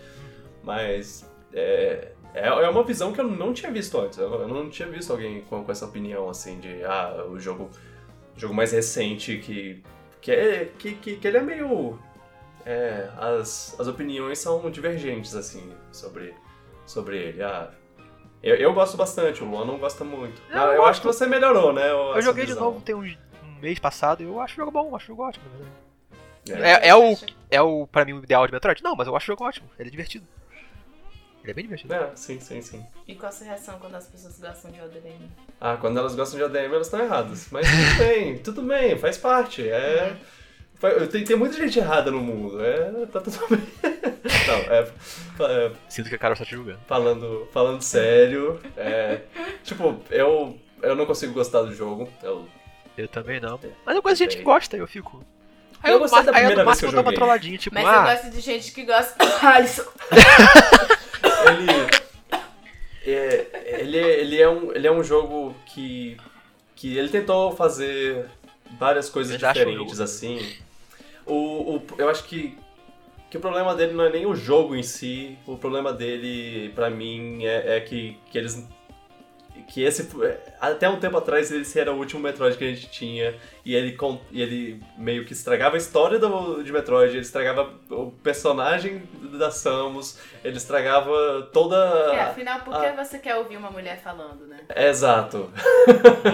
Mas. É, é é uma visão que eu não tinha visto antes. Eu eu não tinha visto alguém com, com essa opinião, assim, de ah, o jogo, jogo mais recente que. Que, é, que, que, que ele é meio. É, as, as opiniões são divergentes, assim, sobre, sobre ele. Ah, eu, eu gosto bastante, o Luan não gosta muito. Eu Ah, eu acho que você melhorou, né? Eu joguei de visão. novo tem uns, um mês passado e eu acho o jogo bom, acho o jogo ótimo. É. É, é o, é o, pra mim, o ideal de Metroid? Não, mas eu acho o jogo ótimo. Ele é divertido. Ele é bem divertido. É, sim, sim, sim. E qual a sua reação quando as pessoas gostam de ODM? Ah, quando elas gostam de ADM, elas estão erradas. Mas tudo *laughs* bem, tudo bem, faz parte. É. Tem, tem muita gente errada no mundo. É. Tá tudo bem. *laughs* Não, é. é, Sinto que a Carol está te julgando. falando, falando sério. É. Tipo, eu. Eu não consigo gostar do jogo. Eu, Eu também não. Mas eu conheço gente que Sei. gosta, eu fico. Aí Eu eu, gostei da aí eu, primeira vez que eu dou uma joguei. trolladinha, tipo, Mas ah, eu gosto de gente que gosta. Alisson! *laughs* ele. É, ele, ele, é um, ele é um jogo que. que ele tentou fazer várias coisas o diferentes assim. O, o, eu acho que que o problema dele não é nem o jogo em si, o problema dele, pra mim, é, é que, que eles. Que esse. Até um tempo atrás esse era o último Metroid que a gente tinha. E ele, e ele meio que estragava a história do, de Metroid, ele estragava o personagem da Samus, ele estragava toda. É, afinal, por que Ah. você quer ouvir uma mulher falando, né? Exato.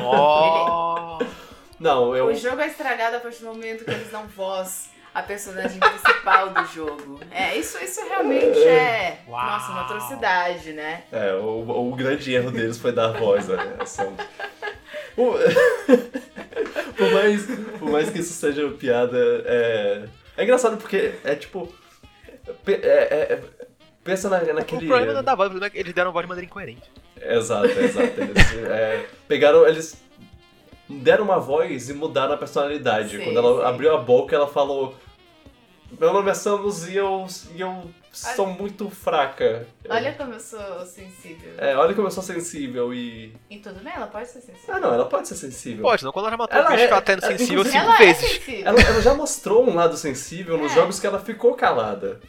Oh. *laughs* Não, eu. O jogo é estragado a partir do momento que eles dão voz à personagem principal do jogo. É, isso, isso realmente é, Uau. nossa, uma atrocidade, né? É, o, o grande erro deles foi dar voz né, a Samus. *laughs* O- *laughs* por, mais, por mais que isso seja piada, é, é engraçado porque é tipo. pe- é- é- pensa na, O naquele. problema não é da voz, o problema é que eles deram voz de maneira incoerente. Exato, exato. Eles é, pegaram. Eles deram uma voz e mudaram a personalidade. Sim, Quando ela sim. abriu a boca, ela falou. Meu nome é Samus e eu, e eu sou muito fraca. Olha como eu sou sensível. É, olha como eu sou sensível e. E tudo bem, ela pode ser sensível. Ah, não, ela pode ser sensível. Pode, não quando ela já matou Ela o bicho é- que ela tá indo é, sensível cinco ela é vezes. sensível. Ela, ela já mostrou um lado sensível nos É. jogos que ela ficou calada.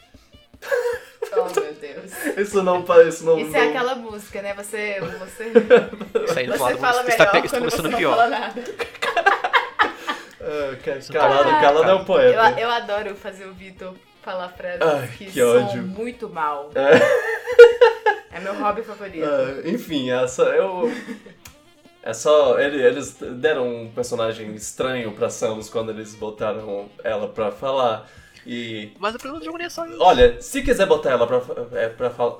Oh, meu Deus. *laughs* Isso não parece. Não, Isso é não- aquela música, né? Você, você, *laughs* Isso você fala isso tá, melhor pe- isso tá quando você começando não pior. fala nada. Ah, calado, tá- calado é um Eu, poeta. eu adoro fazer o Vitor falar frases Ai, que, que são ódio. muito mal. É. É meu hobby favorito. Ah, enfim, essa eu. É só. ele- Eles deram um personagem estranho pra Samus quando eles botaram ela pra falar. E. Mas o problema do jogo nem é só isso. Olha, se quiser botar ela pra, é, pra falar.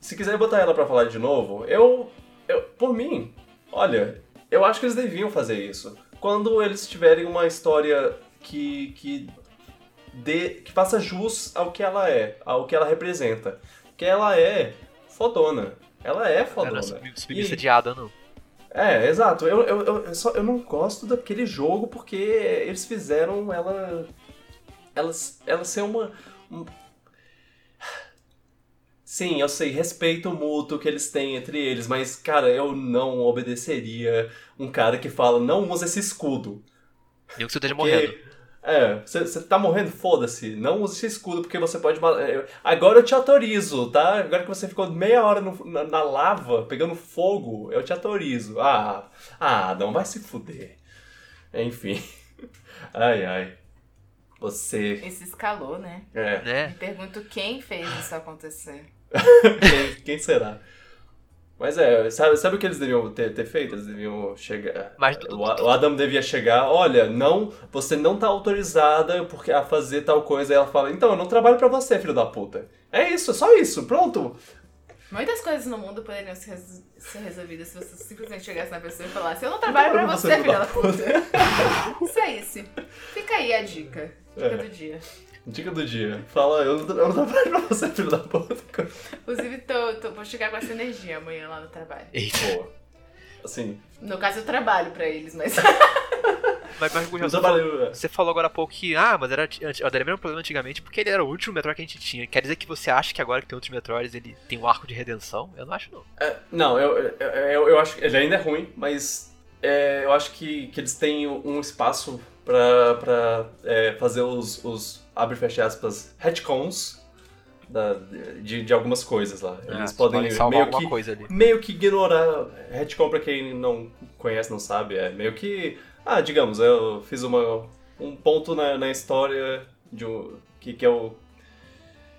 Se quiser botar ela pra falar de novo, eu, eu. Por mim, olha, eu acho que eles deviam fazer isso. Quando eles tiverem uma história que. que. Dê, que faça jus ao que ela é, ao que ela representa. Que ela é fodona. Ela é Ela fodona. não é sub- submissa de Ada, não. é, exato. Eu, eu, eu, eu só, eu não gosto daquele jogo porque eles fizeram ela. Ela, ela ser uma. Sim, eu sei, respeito mútuo que eles têm entre eles, mas, cara, eu não obedeceria um cara que fala, não usa esse escudo. Nem que você esteja Porque- morrendo. É, você tá morrendo, foda-se. Não use esse escudo porque você pode. é, Agora eu te autorizo, tá? Agora que você ficou meia hora no- na, na lava, pegando fogo, eu te autorizo. Ah, ah, não vai se fuder. Enfim. *laughs* Ai, ai. Você. Isso escalou, né? É. Né? Me pergunto quem fez isso acontecer. Quem, quem será? Mas é, sabe, sabe o que eles deviam ter, ter feito? Eles deviam chegar. Mas o, o Adam devia chegar, olha, não, você não tá autorizada porque a fazer tal coisa. E ela fala, então, eu não trabalho pra você, filho da puta. É isso, é só isso, pronto. Muitas coisas no mundo poderiam ser, res- ser resolvidas se você simplesmente chegasse na pessoa e falasse: Eu não trabalho pra você, pra filha você, da puta. *laughs* Isso é isso. Fica aí a dica. Dica É. do dia. Dica do dia. Fala, eu não, eu não trabalho pra você, filho da puta. Inclusive, tô, tô- vou chegar com essa energia amanhã lá no trabalho. Eita. Boa. Assim, No caso, eu trabalho pra eles, mas. *laughs* Mas, mas eu você, falou, trabalho. você falou agora há pouco que, ah, mas era, era mesmo problema antigamente porque ele era o último Metroid que a gente tinha. Quer dizer que você acha que agora que tem outros Metroids ele tem um arco de redenção? Eu não acho, não. É, não, eu, eu, eu, eu acho que ele ainda é ruim, mas é, eu acho que, que eles têm um espaço pra, pra é, fazer os, os, abre fecha aspas, retcons da, de, de algumas coisas lá. Eles Ah, podem salvar meio que, coisa ali. meio que ignorar. Retcon, pra quem não conhece, não sabe, é meio que. Ah, digamos, eu fiz uma, um ponto na, na história de um, que, que eu.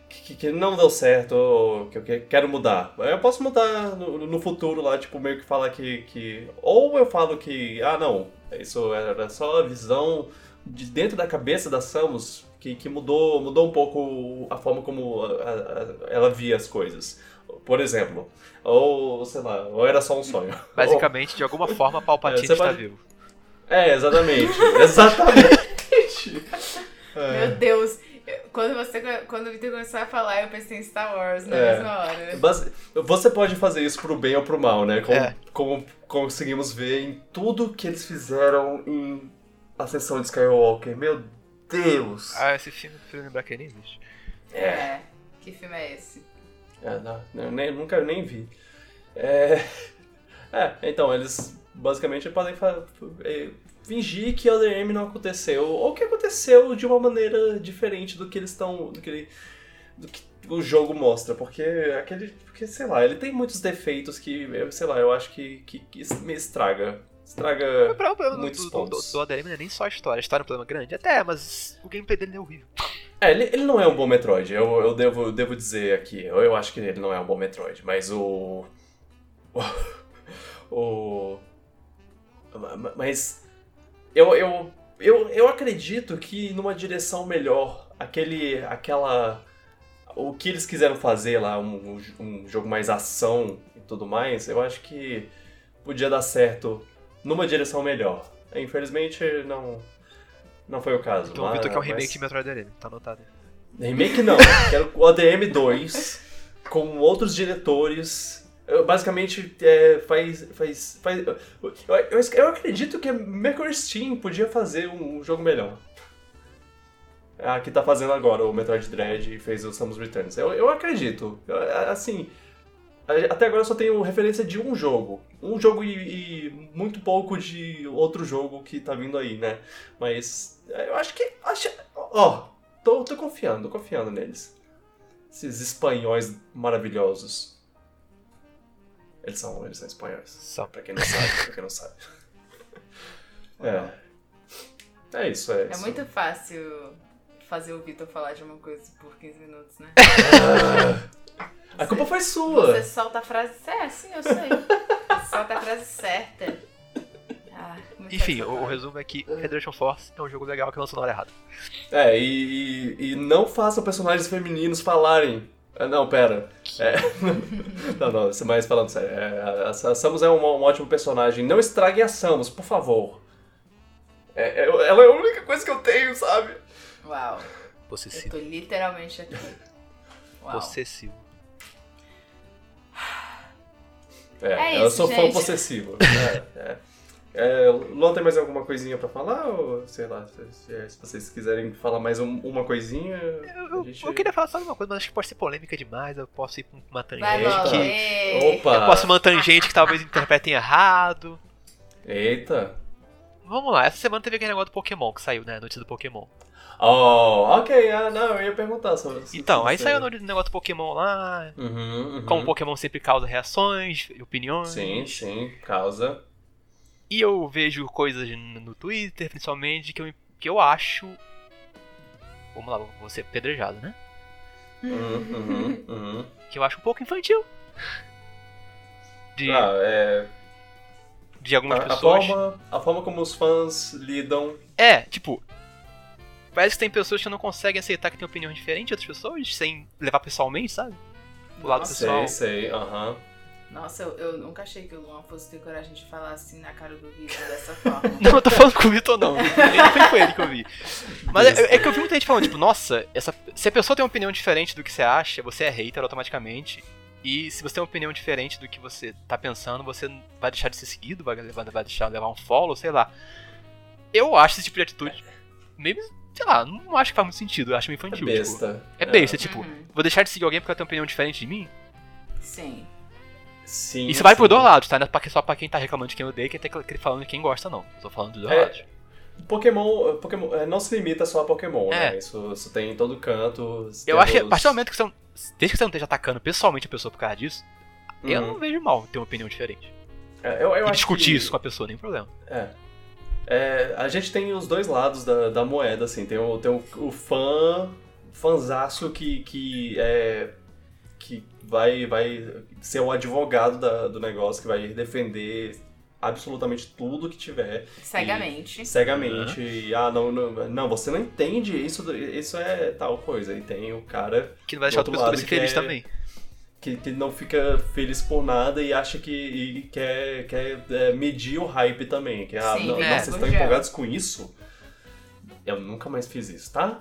Que, que não deu certo, ou que eu que- quero mudar. Eu posso mudar no, no futuro lá, tipo, meio que falar que, que. Ou eu falo que, ah, não, isso era só a visão de dentro da cabeça da Samus que, que mudou, mudou um pouco a forma como a- a- ela via as coisas. Por exemplo, ou sei lá, ou era só um sonho. *laughs* Basicamente, de alguma forma, Palpatine É, está pode- vivo. É, exatamente. *laughs* exatamente. É. *laughs* Meu Deus. Quando, você, quando o Victor começou a falar, eu pensei em Star Wars na É. mesma hora. Você pode fazer isso pro bem ou pro mal, né? Como, É. como conseguimos ver em tudo que eles fizeram em Ascensão de Skywalker. Meu Deus! Ah, esse filme, eu preciso lembrar que ele nem existe. É. Que filme é esse? É, não, eu nem, nunca nem vi. É, *laughs* é, então, eles basicamente podem fa- é, fingir que Other M não aconteceu, ou que aconteceu de uma maneira diferente do que eles estão. do que, do que o jogo mostra, porque aquele. Porque, sei lá, ele tem muitos defeitos que, sei lá, eu acho que, que, que me estraga. Estraga O problema muitos do, do, do, pontos. do ADM não é nem só a história. A história é um problema grande? Até, mas o gameplay dele é horrível. É, ele, ele não é um bom Metroid, eu, eu devo, devo dizer aqui. Eu, eu acho que ele não é um bom Metroid, mas o. O. *laughs* o ma- mas. Eu, eu, eu, eu acredito que numa direção melhor, aquele. aquela. O que eles quiseram fazer lá, um, um jogo mais ação e tudo mais, eu acho que podia dar certo numa direção melhor. Infelizmente, não. Não foi o caso. Então o Vitor quer um mas- remake de Metroid ADM, tá anotado. Remake não, quero o ADM 2 com outros diretores. Basicamente, é, faz. faz, faz eu, eu, eu acredito que a Mercury Steam podia fazer um jogo melhor. A que tá fazendo agora o Metroid Dread e fez o Samus Returns. Eu, eu acredito. Assim. Até agora eu só tenho referência de um jogo. Um jogo e, e muito pouco de outro jogo que tá vindo aí, né? Mas é, eu acho que. Acho, ó, tô, tô confiando, tô confiando neles. Esses espanhóis maravilhosos. Eles são, eles são espanhóis. Só. Pra quem não sabe, pra quem não sabe. *laughs* É. É isso, é É isso. muito fácil fazer o Vitor falar de uma coisa por 15 minutos, né? Ah, *laughs* a culpa foi sua. Você solta a frase certa. É, sim, eu sei. Você solta a frase certa. Ah, muito Enfim, o, o resumo é que Federation Force é um jogo legal que lançou na hora errada. É, e, e, e não faça personagens femininos falarem. Ah, Não, pera. É, *laughs* não, não, mais falando sério. É, a, a Samus é um, um ótimo personagem. Não estraguem a Samus, por favor. É, é- ela é a única coisa que eu tenho, sabe? Uau. Eu Possessivo. tô literalmente aqui. Uau. Possessivo. É, É eu isso, sou fã gente. possessivo. *laughs* é, é. É, Luan, tem mais alguma coisinha pra falar? Ou sei lá, se, se vocês quiserem falar mais um- uma coisinha. Eu, gente- eu queria falar só de uma coisa, mas acho que pode ser polêmica demais. Eu posso ir pra uma Vai tangente logo. que. Opa! Eu posso uma tangente que talvez interpretem errado. Eita! Vamos lá, essa semana teve aquele negócio do Pokémon que saiu, né? A notícia do Pokémon. Oh, ok, ah, não, eu ia perguntar sobre isso. Então, aí saiu o negócio do Pokémon lá. Uhum, uhum. Como o Pokémon sempre causa reações, opiniões. Sim, sim, causa. E eu vejo coisas no Twitter, principalmente, que eu, que eu acho. Vamos lá, vou ser pedrejado, né? Uhum, uhum, uhum. Que eu acho um pouco infantil. De, Ah, é. de algumas A, a pessoas. forma, a forma como os fãs lidam. É, tipo. Parece que tem pessoas que não conseguem aceitar que tem opinião diferente de outras pessoas, sem levar pessoalmente, sabe? O lado Nossa. pessoal. Sei, sei, aham. Nossa, eu, eu nunca achei que o Luan fosse ter coragem de falar assim na cara do Vitor dessa forma. *laughs* Não, eu tô falando com o Vitor, não. *laughs* Nem foi com ele que eu vi. Mas é, é que eu vi muita gente falando, tipo, nossa, essa, se a pessoa tem uma opinião diferente do que você acha, você é hater automaticamente. E se você tem uma opinião diferente do que você tá pensando, você vai deixar de ser seguido, vai, levar- vai deixar de levar um follow, sei lá. Eu acho esse tipo de atitude meio, sei lá, não acho que faz muito sentido, eu acho meio É infantil. besta. Tipo, é besta, tipo, Uhum. vou deixar de seguir alguém porque ela tem uma opinião diferente de mim? Sim. Sim. Isso sim. por dois lados, tá? Não é só pra quem tá reclamando de quem odeia, quem tá falando de quem gosta, não. Eu tô falando dos dois É, lados. Pokémon, Pokémon é, não se limita só a Pokémon, É. né? Isso, isso tem em todo canto. Eu acho que a partir do momento que você não, Desde que você não esteja atacando pessoalmente a pessoa por causa disso, eu Uhum. não vejo mal ter uma opinião diferente. É, eu, eu e discutir que- isso com a pessoa, nem problema. É. É, a gente tem os dois lados da, da moeda, assim. Tem o, tem o, o fã, fanzaço que, que é. que vai, vai ser o advogado da- do negócio, que vai defender absolutamente tudo que tiver Cegamente. cegamente. E, ah, não, não, não, você não entende isso, isso é tal coisa. E tem o cara Que não vai deixar outro pessoa lado ser que feliz é- também. que, que não fica feliz por nada e acha que e quer, quer é, medir o hype também. Que, ah, Sim, não, é. nossa, vocês estão empolgados com isso? Eu nunca mais fiz isso, tá?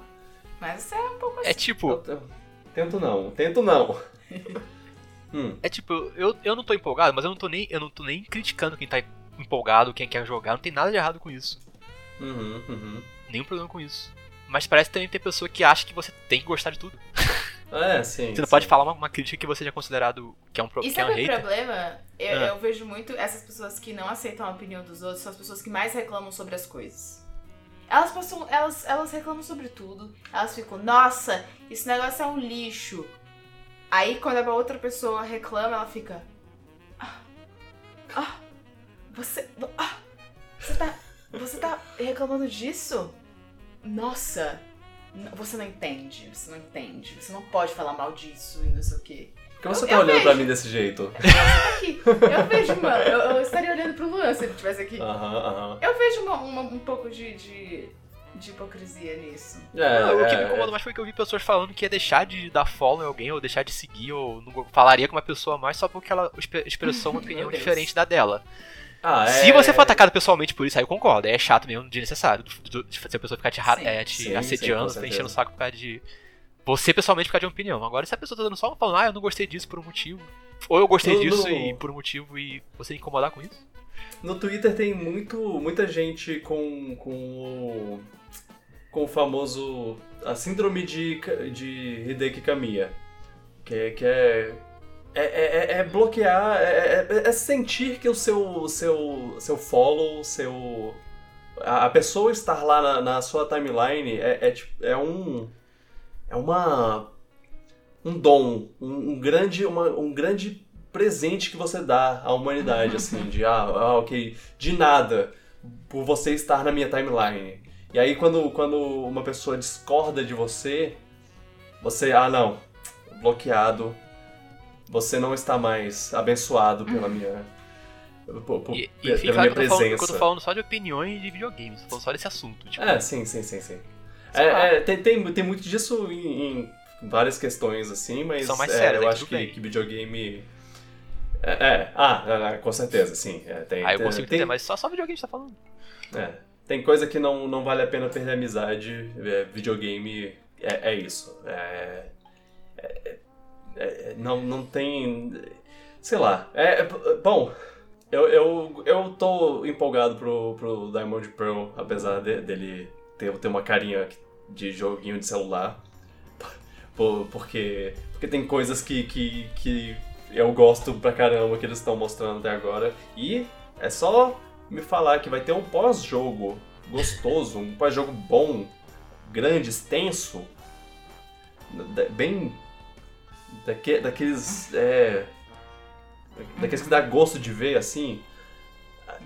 Mas é um pouco assim. É tipo, Eu- eu- tento não, tento não. *laughs* hum, é tipo, eu, eu não tô empolgado, mas eu não tô nem, eu não tô nem criticando quem tá empolgado, quem quer jogar, não tem nada de errado com isso. uhum, uhum. Nenhum problema com isso. Mas parece que também tem pessoa que acha que você tem que gostar de tudo. É, *laughs* sim. Você não sim. pode falar uma, uma crítica que você já considerado que é um, pro- E que é um o problema? Eu, Ah. eu vejo muito essas pessoas que não aceitam a opinião dos outros são as pessoas que mais reclamam sobre as coisas. Elas passam, elas, elas reclamam sobre tudo. Elas ficam, nossa, esse negócio é um lixo. Aí quando a outra pessoa reclama, ela fica. Ah, ah, você. Ah, você tá. Você tá reclamando disso? Nossa, você não entende, você não entende. Você não pode falar mal disso e não sei o quê. Por que você Eu- tá eu olhando pra vejo. mim desse jeito? aqui. Eu vejo, mano. Eu, eu estaria olhando pro Luan se ele estivesse aqui. Aham, aham. Eu vejo uma- uma- um pouco de, de, de hipocrisia nisso. É, Não, o que me é, incomodou mais foi que eu vi pessoas falando que ia deixar de dar follow em alguém, ou deixar de seguir, ou não falaria com uma pessoa mais só porque ela exp- expressou uma *laughs* opinião diferente da dela. Ah, é- Se você for atacado pessoalmente por isso, aí eu concordo. É chato mesmo, desnecessário. Se a pessoa ficar te, ra- Sim. é, te Sim, sim, assediando, tá certeza. enchendo o saco por causa de. Você pessoalmente por causa de uma opinião. Agora, se a pessoa tá dando só falando, ah, eu não gostei disso por um motivo. Ou eu gostei No- disso no- e por um motivo e você incomodar com isso. No Twitter tem muito, muita gente com, com. Com o famoso. a síndrome de, de Hideki Kamiya. Que, é- que é. É, é, é- é bloquear, é, é- é sentir que o seu, seu, seu follow, seu. A, a pessoa estar lá na, na sua timeline é, é um. É uma. Um dom, um, um grande, uma, um grande presente que você dá à humanidade, *laughs* assim, de ah, ah, ok, de nada, por você estar na minha timeline. E aí quando, quando uma pessoa discorda de você, você, ah não, bloqueado, você não está mais abençoado pela minha. por- por- E, e pela fica minha tô, falando, que eu presença. falando só de opiniões de videogames, tô falando só desse assunto. Tipo, É, sim, sim, sim, sim. É, é, tem, tem, tem muito disso em, em várias questões, assim, mas São mais é, sérias, eu aí acho que, que videogame. É, é, ah, é, com certeza, sim. É, tem, aí eu tem- consigo tem, entender, mas só, só videogame gente tá falando. é, tem coisa que não, não vale a pena perder a amizade. é, videogame é, é isso. É, é- é- não, não tem. Sei lá. É, é- bom, eu, eu, eu tô empolgado pro, pro Diamond Pearl, apesar de- dele ter, ter uma carinha de joguinho de celular. *laughs* Por- Porque, porque tem coisas que, que, que eu gosto pra caramba que eles estão mostrando até agora. E é só me falar que vai ter um pós-jogo gostoso, um pós-jogo bom, grande, extenso, bem. daque- daqueles. É, daqueles que dá gosto de ver assim.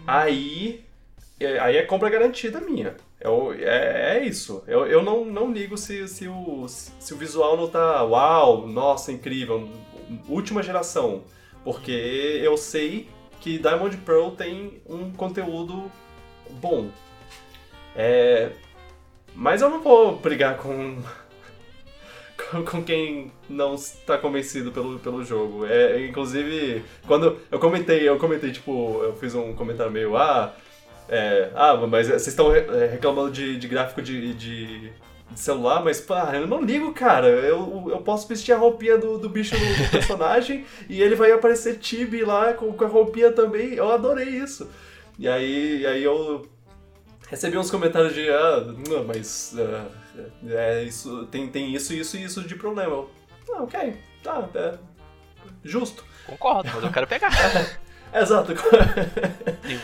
Aí. é- Aí é compra garantida minha. Eu, é, é isso. Eu, eu não, não ligo se, se, o, se o visual não tá. Uau, nossa, incrível. Última geração. Porque eu sei que Diamond Pearl tem um conteúdo bom. É, mas eu não vou brigar com, *laughs* com, quem não está convencido pelo, pelo jogo. É, inclusive, quando eu comentei, eu comentei, tipo, eu fiz um comentário meio, ah, é, ah, mas vocês estão é, reclamando de, de gráfico de, de, de celular, mas pá, eu não ligo, cara. Eu, eu posso vestir a roupinha do, do bicho do, *laughs* personagem e ele vai aparecer Tibi lá com, com a roupinha também. Eu adorei isso. E aí, e aí eu recebi uns comentários de, ah, não, mas ah, é, isso, tem, tem isso, isso e isso de problema. Eu, ah, ok, tá, é justo. Concordo, mas eu quero pegar. *laughs* Exato. *laughs*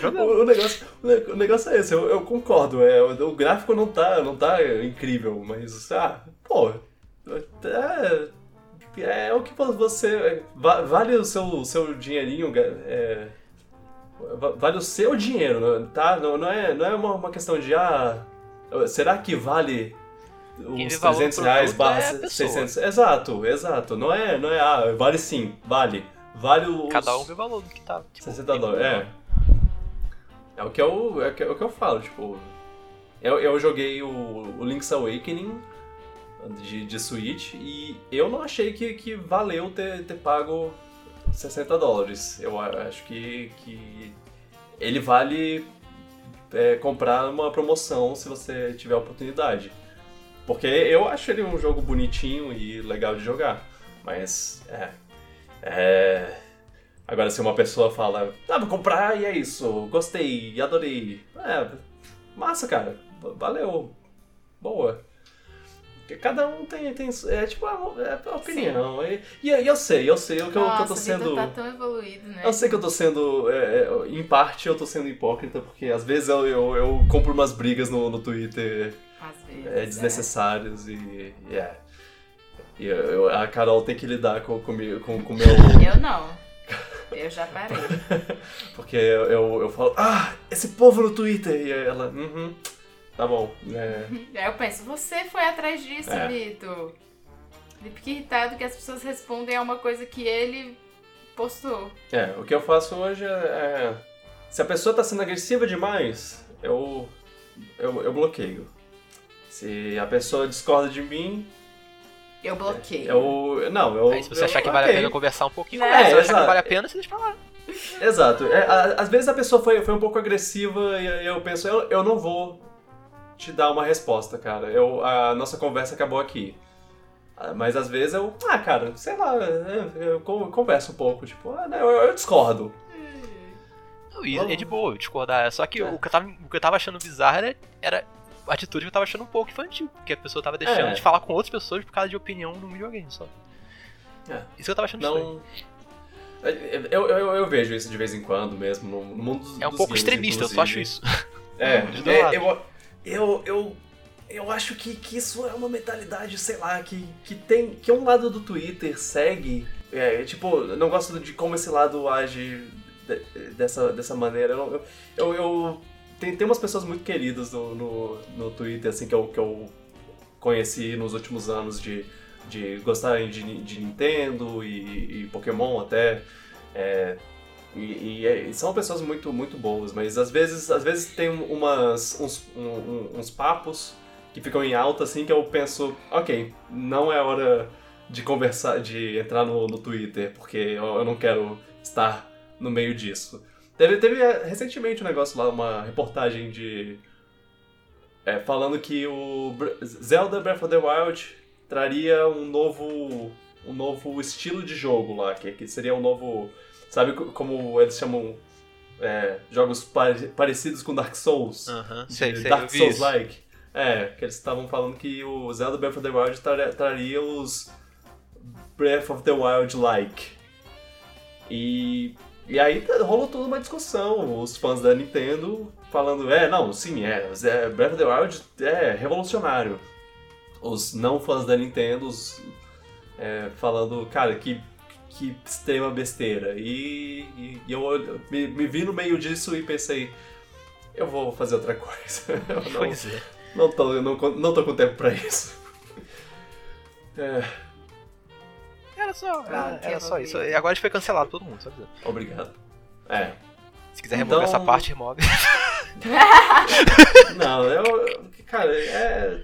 O, o negócio, o ne- o negócio é esse, eu, eu concordo. É, o, gráfico não tá, não tá incrível, mas, ah, pô, é, é o que você. va- Vale o seu, seu dinheirinho, é, va- vale o seu dinheiro, tá? Não, não é, não é uma, uma questão de, ah, será que vale os vê valor no 300 reais produto barra é a pessoa. 600? Exato, exato. Não é, não é, ah, vale sim, vale. Vale os... Cada um vê o valor do que tá. Tipo, 60 dólares, é. É o que eu, é o que, é o que eu falo, tipo. Eu, eu joguei o, o Link's Awakening de, de Switch e eu não achei que, que valeu ter, ter pago 60 dólares. Eu acho que, que ele vale é, comprar uma promoção se você tiver a oportunidade. Porque eu acho ele um jogo bonitinho e legal de jogar. Mas, é. É. Agora, se uma pessoa fala, ah, vou comprar e é isso, gostei, adorei. É, massa, cara, valeu, boa. Porque cada um tem, tem é tipo é, é opinião. E, e, eu sei, eu sei o que, eu, que eu tô sendo. Tá tão evoluído, né? Eu sei que eu tô sendo. é, é, em parte eu tô sendo hipócrita, porque às vezes eu, eu, eu compro umas brigas no, no Twitter Às vezes. é, desnecessárias e. e é. E eu- eu- a Carol tem que lidar com o com, com, com meu. Eu não. Eu já parei. *laughs* Porque eu, eu, eu falo, ah, esse povo no Twitter! E ela, uhum, tá bom. É, Aí eu penso, você foi atrás disso, É. Vitor. Ele fica irritado que as pessoas respondem a uma coisa que ele postou. é, o que eu faço hoje é. é, se a pessoa tá sendo agressiva demais, eu, eu, eu bloqueio. Se a pessoa discorda de mim, Eu bloqueio. eu. Não, eu. Aí se você eu- achar que vale a pena conversar um pouquinho, É, conversa. Se você achar exato. que vale a pena, você deixa pra lá. Exato. É, a- às vezes a pessoa foi, foi um pouco agressiva e eu penso, eu, eu não vou te dar uma resposta, cara. Eu, a nossa conversa acabou aqui. Ah, Mas às vezes eu, ah, cara, sei lá, é, eu con- converso um pouco, tipo, ah, não, eu, eu discordo. Não, E é de boa discordar. Só que É. o, que eu tava, o que eu tava achando bizarro era, era atitude que eu tava achando um pouco infantil. Porque a pessoa tava deixando É. de falar com outras pessoas por causa de opinião no videogame só. É. Isso que eu tava achando estranho. Não. Eu, eu, eu vejo isso de vez em quando mesmo, no, mundo dos É um dos pouco games, extremista, eu só acho inclusive. isso. *laughs* É, é, eu, eu, eu, eu acho que, que isso é uma mentalidade, sei lá, que, que tem. que um lado do Twitter segue. É, tipo, eu não gosto de como esse lado age de- dessa, dessa maneira. Eu, eu, eu- tem, tem umas pessoas muito queridas no, no, no Twitter, assim, que eu, que eu conheci nos últimos anos de, de gostarem de, de Nintendo e, e Pokémon até. É, e, e é- e são pessoas muito, muito boas, mas às vezes, às vezes tem umas, uns, um- uns papos que ficam em alta assim que eu penso, ok, não é hora de conversar, de entrar no, no Twitter, porque eu, eu não quero estar no meio disso. Teve, teve eh, recentemente um negócio lá, uma reportagem de. é, falando que o Zelda Breath of the Wild traria um novo. um novo estilo de jogo lá, que, que seria um novo. Sabe co- como eles chamam é, jogos pare- parecidos com Dark Souls? Aham, de sei, Dark vi Souls isso. like. É, que eles estavam falando que o Zelda Breath of the Wild traria, traria os Breath of the Wild like. E, e aí rolou toda uma discussão, os fãs da Nintendo falando, é, não, sim, é, Ze- Breath of the Wild é revolucionário. Os não fãs da Nintendo os, é, falando, cara, que, que extrema besteira. E, e- e eu olho- me, me vi no meio disso e pensei, eu vou fazer outra coisa. *laughs* Eu não, Pois é. não, tô, eu não, não tô com tempo pra isso. *laughs* É, Era só, Ah, era, só isso. E agora a gente foi cancelado, todo mundo, só dizer. obrigado. É. Se quiser remover Então- essa parte, remove. *laughs* Não, eu. Cara, é.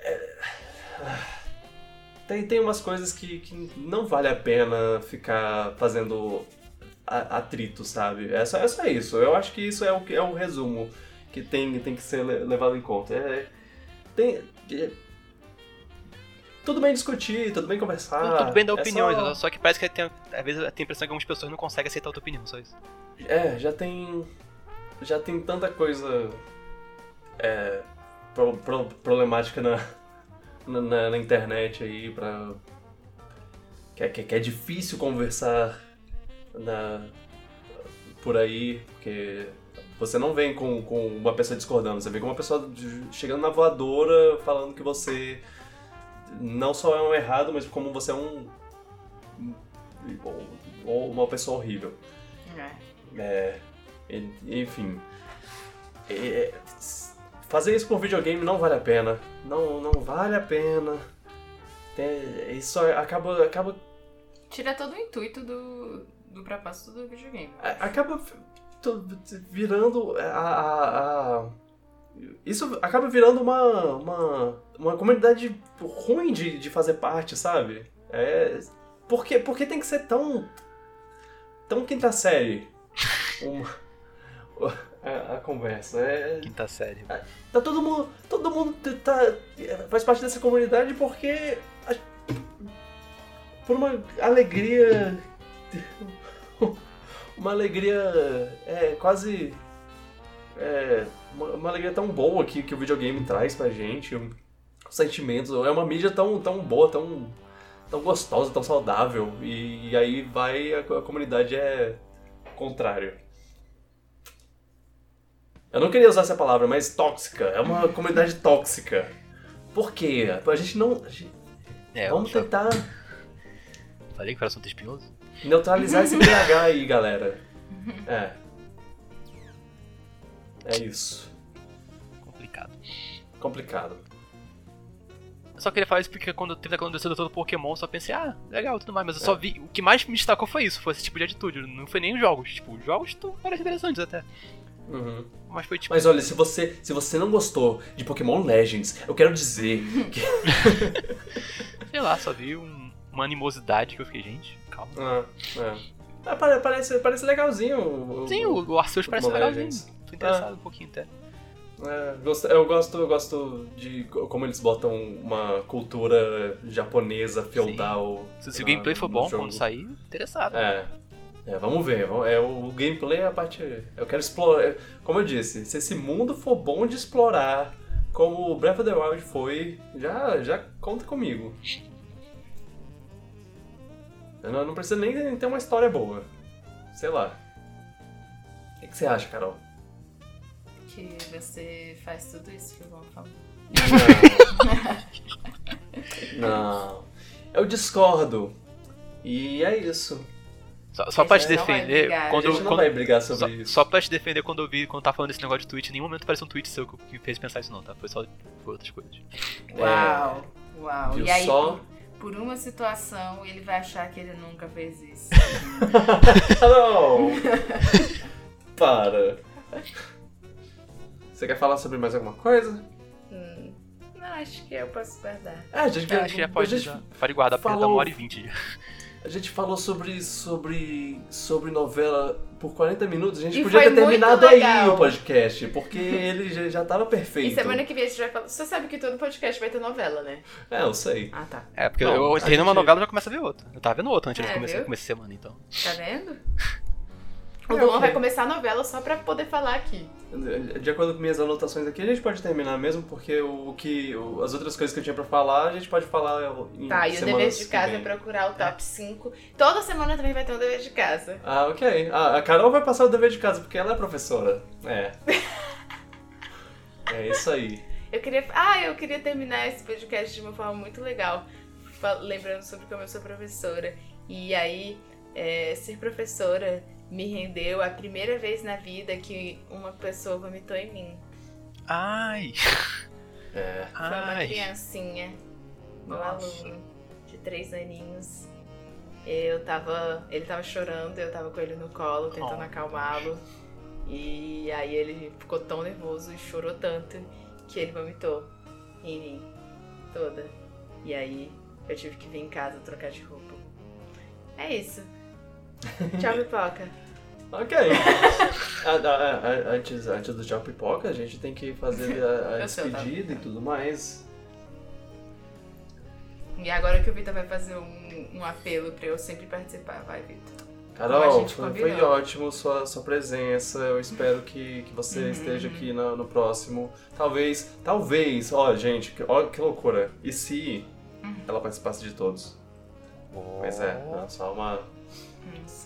é- Tem, tem umas coisas que, que não vale a pena ficar fazendo atrito, sabe? É só, é só isso. Eu acho que isso é o, que- é o resumo que tem, tem que ser le- levado em conta. É, tem, é- tudo bem discutir, tudo bem conversar. Tudo bem dar é opiniões, só- só... que parece que tem, às vezes tem a impressão que algumas pessoas não conseguem aceitar outra opinião, só isso. É, já tem. Já tem tanta coisa. É, pro- pro- problemática na, na, na- internet aí pra. Que é, que, é- que é difícil conversar na, por aí, porque você não vem com, com uma pessoa discordando, você vem com uma pessoa chegando na voadora falando que você não só é um errado, mas como você é um. ou- ou uma pessoa horrível. É. É, en- enfim. É, fazer isso com videogame não vale a pena. Não, não vale a pena. É, isso acaba, acaba, Tira todo o intuito do, do propósito do videogame. a- acaba virando a, a- a- isso acaba virando uma, uma, uma comunidade ruim de, de fazer parte, sabe? É, porque, porque tem que ser tão tão quinta série uma, *laughs* a, a conversa. É, Quinta série. Tá todo mundo. Todo mundo tá, faz parte dessa comunidade porque. a- Por uma alegria. *laughs* Uma alegria. É quase. É, uma, uma alegria tão boa que, que o videogame traz pra gente. sentimentos. É uma mídia tão, tão boa, tão, tão gostosa, tão saudável. E, e aí vai, a, a comunidade é contrário. Eu não queria usar essa palavra, mas tóxica. É uma comunidade tóxica. Por quê? A gente não. a gente- É, vamos tentar falei que era assunto espinhoso. neutralizar esse BH aí, galera. *laughs* É. É isso. Complicado. Complicado. Eu só queria falar isso porque quando teve aquela descida todo Pokémon, eu só pensei, ah, legal, tudo mais. Mas eu só vi. O que mais me destacou foi isso, foi esse tipo de atitude. Não foi nem os jogos. Tipo, os jogos parecem interessantes até. Uhum. Mas foi tipo. Mas olha, se você, se você não gostou de Pokémon Legends, eu quero dizer que. *laughs* Sei lá, só vi um- uma animosidade que eu fiquei, gente, calma. Ah, é. Ah, pare- parece, parece legalzinho. o- Sim, o, o Arceus parece legalzinho. Legends. Tô interessado um pouquinho até. É, eu gosto, eu gosto de co- como eles botam uma cultura japonesa feudal. Se, se o gameplay for bom jogo. quando sair, interessado. É. É, vamos ver. É, o gameplay é a parte. Eu quero explorar. Como eu disse, se esse mundo for bom de explorar, como o Breath of the Wild foi, já, já conta comigo. Eu não, não preciso nem ter uma história boa. Sei lá. O que, que você acha, Carol? Que você faz tudo isso que o João falou. Não. não. Eu discordo. E é isso. Só, só pra te Esse defender, A quando, gente não quando- vai brigar sobre só, isso. só pra te defender quando eu vi, quando tava falando desse negócio de tweet, em nenhum momento apareceu um tweet seu que, que me fez pensar isso não, tá? Foi só foi outras coisas. Uau, uau. Viu E aí, só? por, por uma situação, ele vai achar que ele nunca fez isso. *laughs* Não! *laughs* Para. Você quer falar sobre mais alguma coisa? Hum, não, acho que eu posso guardar. Ah, a gente, Eu acho que já pode, a gente, já, pode guardar porque tá falou- uma hora e vinte a gente falou sobre, sobre, sobre novela por 40 minutos. A gente E podia ter terminado aí o podcast, porque ele já, já tava perfeito. E semana que vem a gente vai falar. Você sabe que todo podcast vai ter novela, né? É, eu sei. Ah, tá. É, porque Não, eu numa gente- novela e já começo a ver outra. Eu tava vendo outra antes É, de começar, a semana, então. Tá vendo? O É, Luan vai começar a novela só pra poder falar aqui. De acordo com minhas anotações aqui, a gente pode terminar mesmo, porque o que o- as outras coisas que eu tinha pra falar, a gente pode falar em Tá, e o dever de casa é procurar o top 5. Toda semana também vai ter um dever de casa. Ah, ok. Ah, a Carol vai passar o dever de casa, porque ela é professora. É. *laughs* é isso aí. Eu queria. Ah, eu queria terminar esse podcast de uma forma muito legal. Lembrando sobre como eu sou professora. E aí, é, ser professora me rendeu a primeira vez na vida que uma pessoa vomitou em mim. Ai! *laughs* É. Foi uma Ai! criancinha, meu Nossa. aluno, de três aninhos. Eu tava. Ele tava chorando, eu tava com ele no colo, tentando Oh. acalmá-lo. E aí ele ficou tão nervoso e chorou tanto que ele vomitou em mim toda. E aí eu tive que vir em casa trocar de roupa. É isso. *laughs* Tchau, pipoca. Ok. Antes, antes do tchau pipoca, a gente tem que fazer a, *laughs* despedida e tudo mais. E agora que o Vitor vai fazer um, um apelo pra eu sempre participar, vai, Vitor. Carol, foi, foi ótimo sua, sua presença. Eu espero que, que você Uhum. esteja aqui no, no próximo. Talvez, talvez, ó, gente, que, ó, que loucura. E se Uhum. ela participasse de todos? Mas é, é só uma. Sei.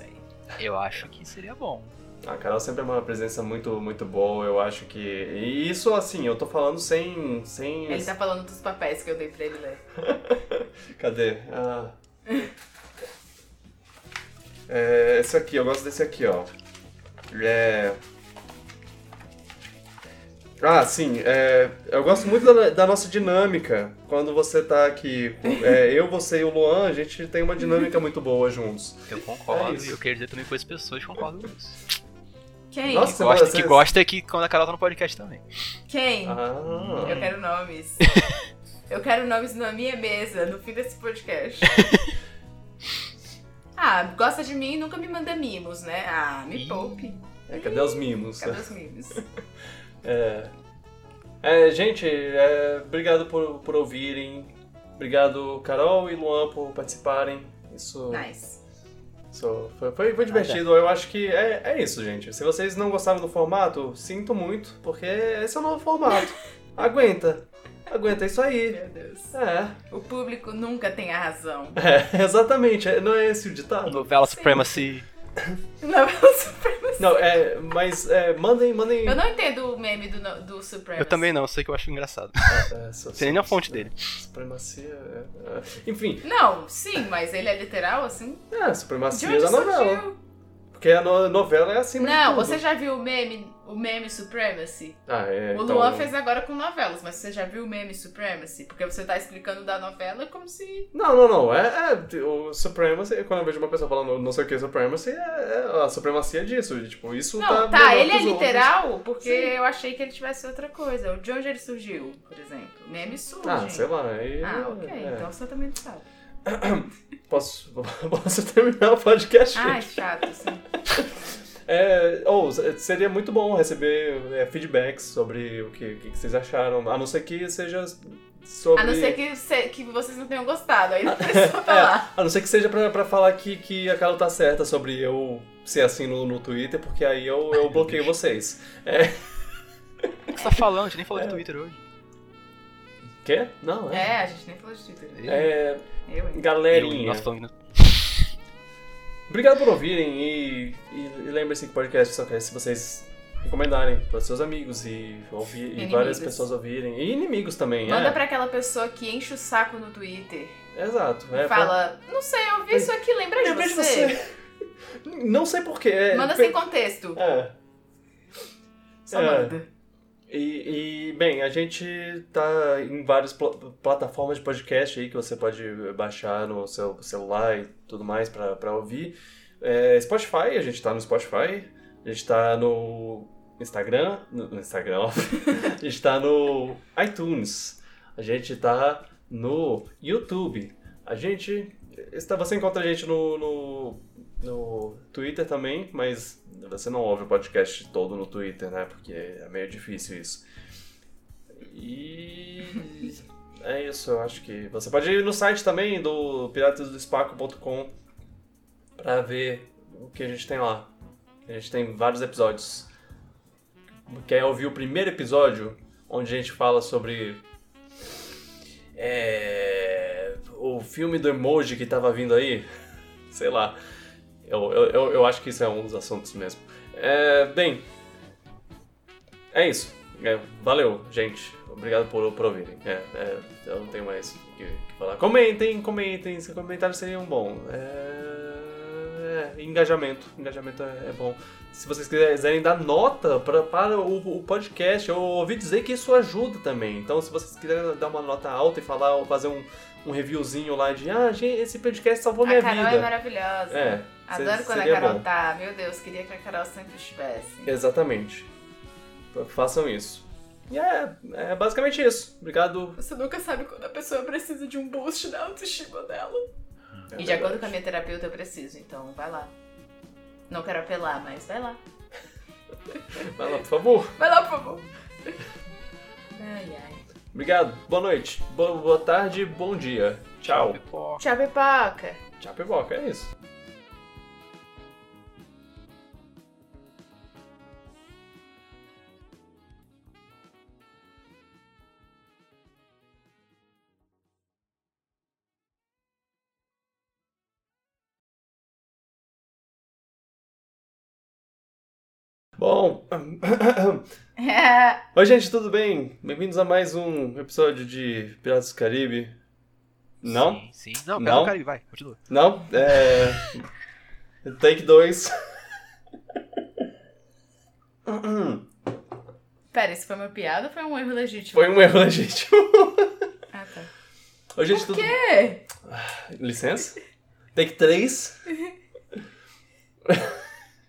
Eu acho que seria bom. A Carol sempre é uma presença muito, muito boa, eu acho que. E isso, assim, eu tô falando sem. sem... Ele tá falando dos papéis que eu dei pra ele ler. *laughs* Cadê? Ah. É, esse aqui, eu gosto desse aqui, ó. É. Ah, sim, é, eu gosto muito da, da nossa dinâmica. Quando você tá aqui, é, eu, você e o Luan, a gente tem uma dinâmica muito boa juntos. Eu É concordo isso. e eu quero dizer também com as pessoas que concordam com isso. Quem? Nossa, Que gosta, vai- que gosta que quando a Carol tá no podcast também. Quem? Ah, Eu quero nomes. *laughs* eu quero nomes na minha mesa, no fim desse podcast. *laughs* ah, gosta de mim e nunca me manda mimos, né? Ah, me poupe. é, cadê os mimos? Cadê os mimos? *laughs* É, É, gente, é, obrigado por, por ouvirem. Obrigado, Carol e Luan, por participarem. Isso, Nice. isso foi, foi, foi divertido. Eu acho que é, é isso, gente. Se vocês não gostaram do formato, sinto muito, porque esse é o novo formato. *laughs* Aguenta. Aguenta isso aí. Meu Deus. É, O público nunca tem a razão. é, *laughs* exatamente. É, Não é esse o ditado? Novela Supremacy. Não, eu super- Não, é, mas é, mandem, mandem. eu não entendo o meme do, do Supremacy. Eu também não, sei que eu acho engraçado. É, *laughs* Sei nem a fonte dele. Supremacia. é, é. Enfim, Não, sim, mas ele é literal, assim? é, supremacia da novela. surgiu? Porque a no- novela é de Não, você já viu o meme, o meme Supremacy? Ah, é. o então- Luan fez agora com novelas, mas você já viu o meme Supremacy? Porque você tá explicando da novela como se. Não, não, não. É, é o Supremacy, quando eu vejo uma pessoa falando não sei o que Supremacy, é, é a supremacia disso. Tipo, isso Não, tá. tá, ele é os outros. literal porque Sim. eu achei que ele tivesse outra coisa. De onde ele surgiu, por exemplo? Meme surge. Ah, sei lá. Aí, Ah, ok, é. então você também não sabe. *coughs* Posso, *coughs* posso terminar o podcast? Ai, gente? chato, sim. *laughs* É, ou seria muito bom receber é, feedbacks sobre o que, que vocês acharam, a não ser que seja sobre. A não ser que, se- que vocês não tenham gostado, aí *laughs* não precisa falar. É, a não ser que seja pra, pra falar que, que a Carol tá certa sobre eu ser assim no, no Twitter, porque aí eu, eu bloqueio vocês. O que você tá falando? A gente nem falou de Twitter hoje. Quê? Não, é. É, a gente nem falou de Twitter. É, Eu, hein? galerinha. Nós falando. *laughs* Obrigado por ouvirem e, e, e lembre-se que podcast só cresce se vocês recomendarem para seus amigos e, ouvir, e várias pessoas ouvirem. E inimigos também, Manda é. pra aquela pessoa que enche o saco no Twitter. Exato. É, fala, não sei, eu vi isso aqui, lembra de Lembrei de você. você. *laughs* Não sei porquê. É, Manda pe- sem contexto. É. Só é. manda. E, e, bem, a gente tá em várias pl- plataformas de podcast aí que você pode baixar no seu celular e tudo mais pra ouvir. É, Spotify, a gente tá no Spotify. A gente tá no Instagram. No, Instagram, *laughs* ó. A gente tá no iTunes. A gente tá no YouTube. A gente. Você encontra a gente no, no, no Twitter também, mas você não ouve o podcast todo no Twitter, né? Porque é meio difícil isso. E. É isso, eu acho que. Você pode ir no site também do piratasdoespaco.com pra ver o que a gente tem lá. A gente tem vários episódios. Quer ouvir o primeiro episódio, onde a gente fala sobre. É, o filme do emoji que tava vindo aí? *laughs* Sei lá. Eu, eu, eu, acho que isso é um dos assuntos mesmo. É, bem. É isso. É, valeu, gente. Obrigado por, por ouvirem. É, é, eu não tenho mais o que, que falar. Comentem, comentem. Seus comentários seriam bons. É, é, engajamento. Engajamento é, é bom. Se vocês quiserem dar nota pra, para o, o podcast, eu ouvi dizer que isso ajuda também. Então, se vocês quiserem dar uma nota alta e falar, fazer um, um reviewzinho lá de ah, gente, esse podcast salvou A minha Carol vida. é maravilhosa. É, Adoro quando a Carol bom. tá. Meu Deus, queria que a Carol sempre estivesse. Exatamente. Façam isso. E é, é basicamente isso. Obrigado. Você nunca sabe quando a pessoa precisa de um boost na autoestima dela. É e de acordo com a minha terapeuta, eu preciso, então vai lá. Não quero apelar, mas vai lá. Vai lá, por favor. Vai lá, por favor. Ai, ai. Obrigado. Boa noite. Boa, boa tarde. Bom dia. Tchau. Pipoca. Tchau, pipoca. Tchau, pipoca. É isso. Bom, *coughs* oi gente, tudo bem? Bem-vindos a mais um episódio de Piratas do Caribe. Não? Sim, sim. Não, Não? pega o Caribe, vai, continua. Não? É. *coughs* Take 2. Pera, isso foi uma piada ou foi um erro legítimo? Foi um erro legítimo. *laughs* Ah, tá. Oi, gente, Por tudo quê? Licença? Take 3. *laughs*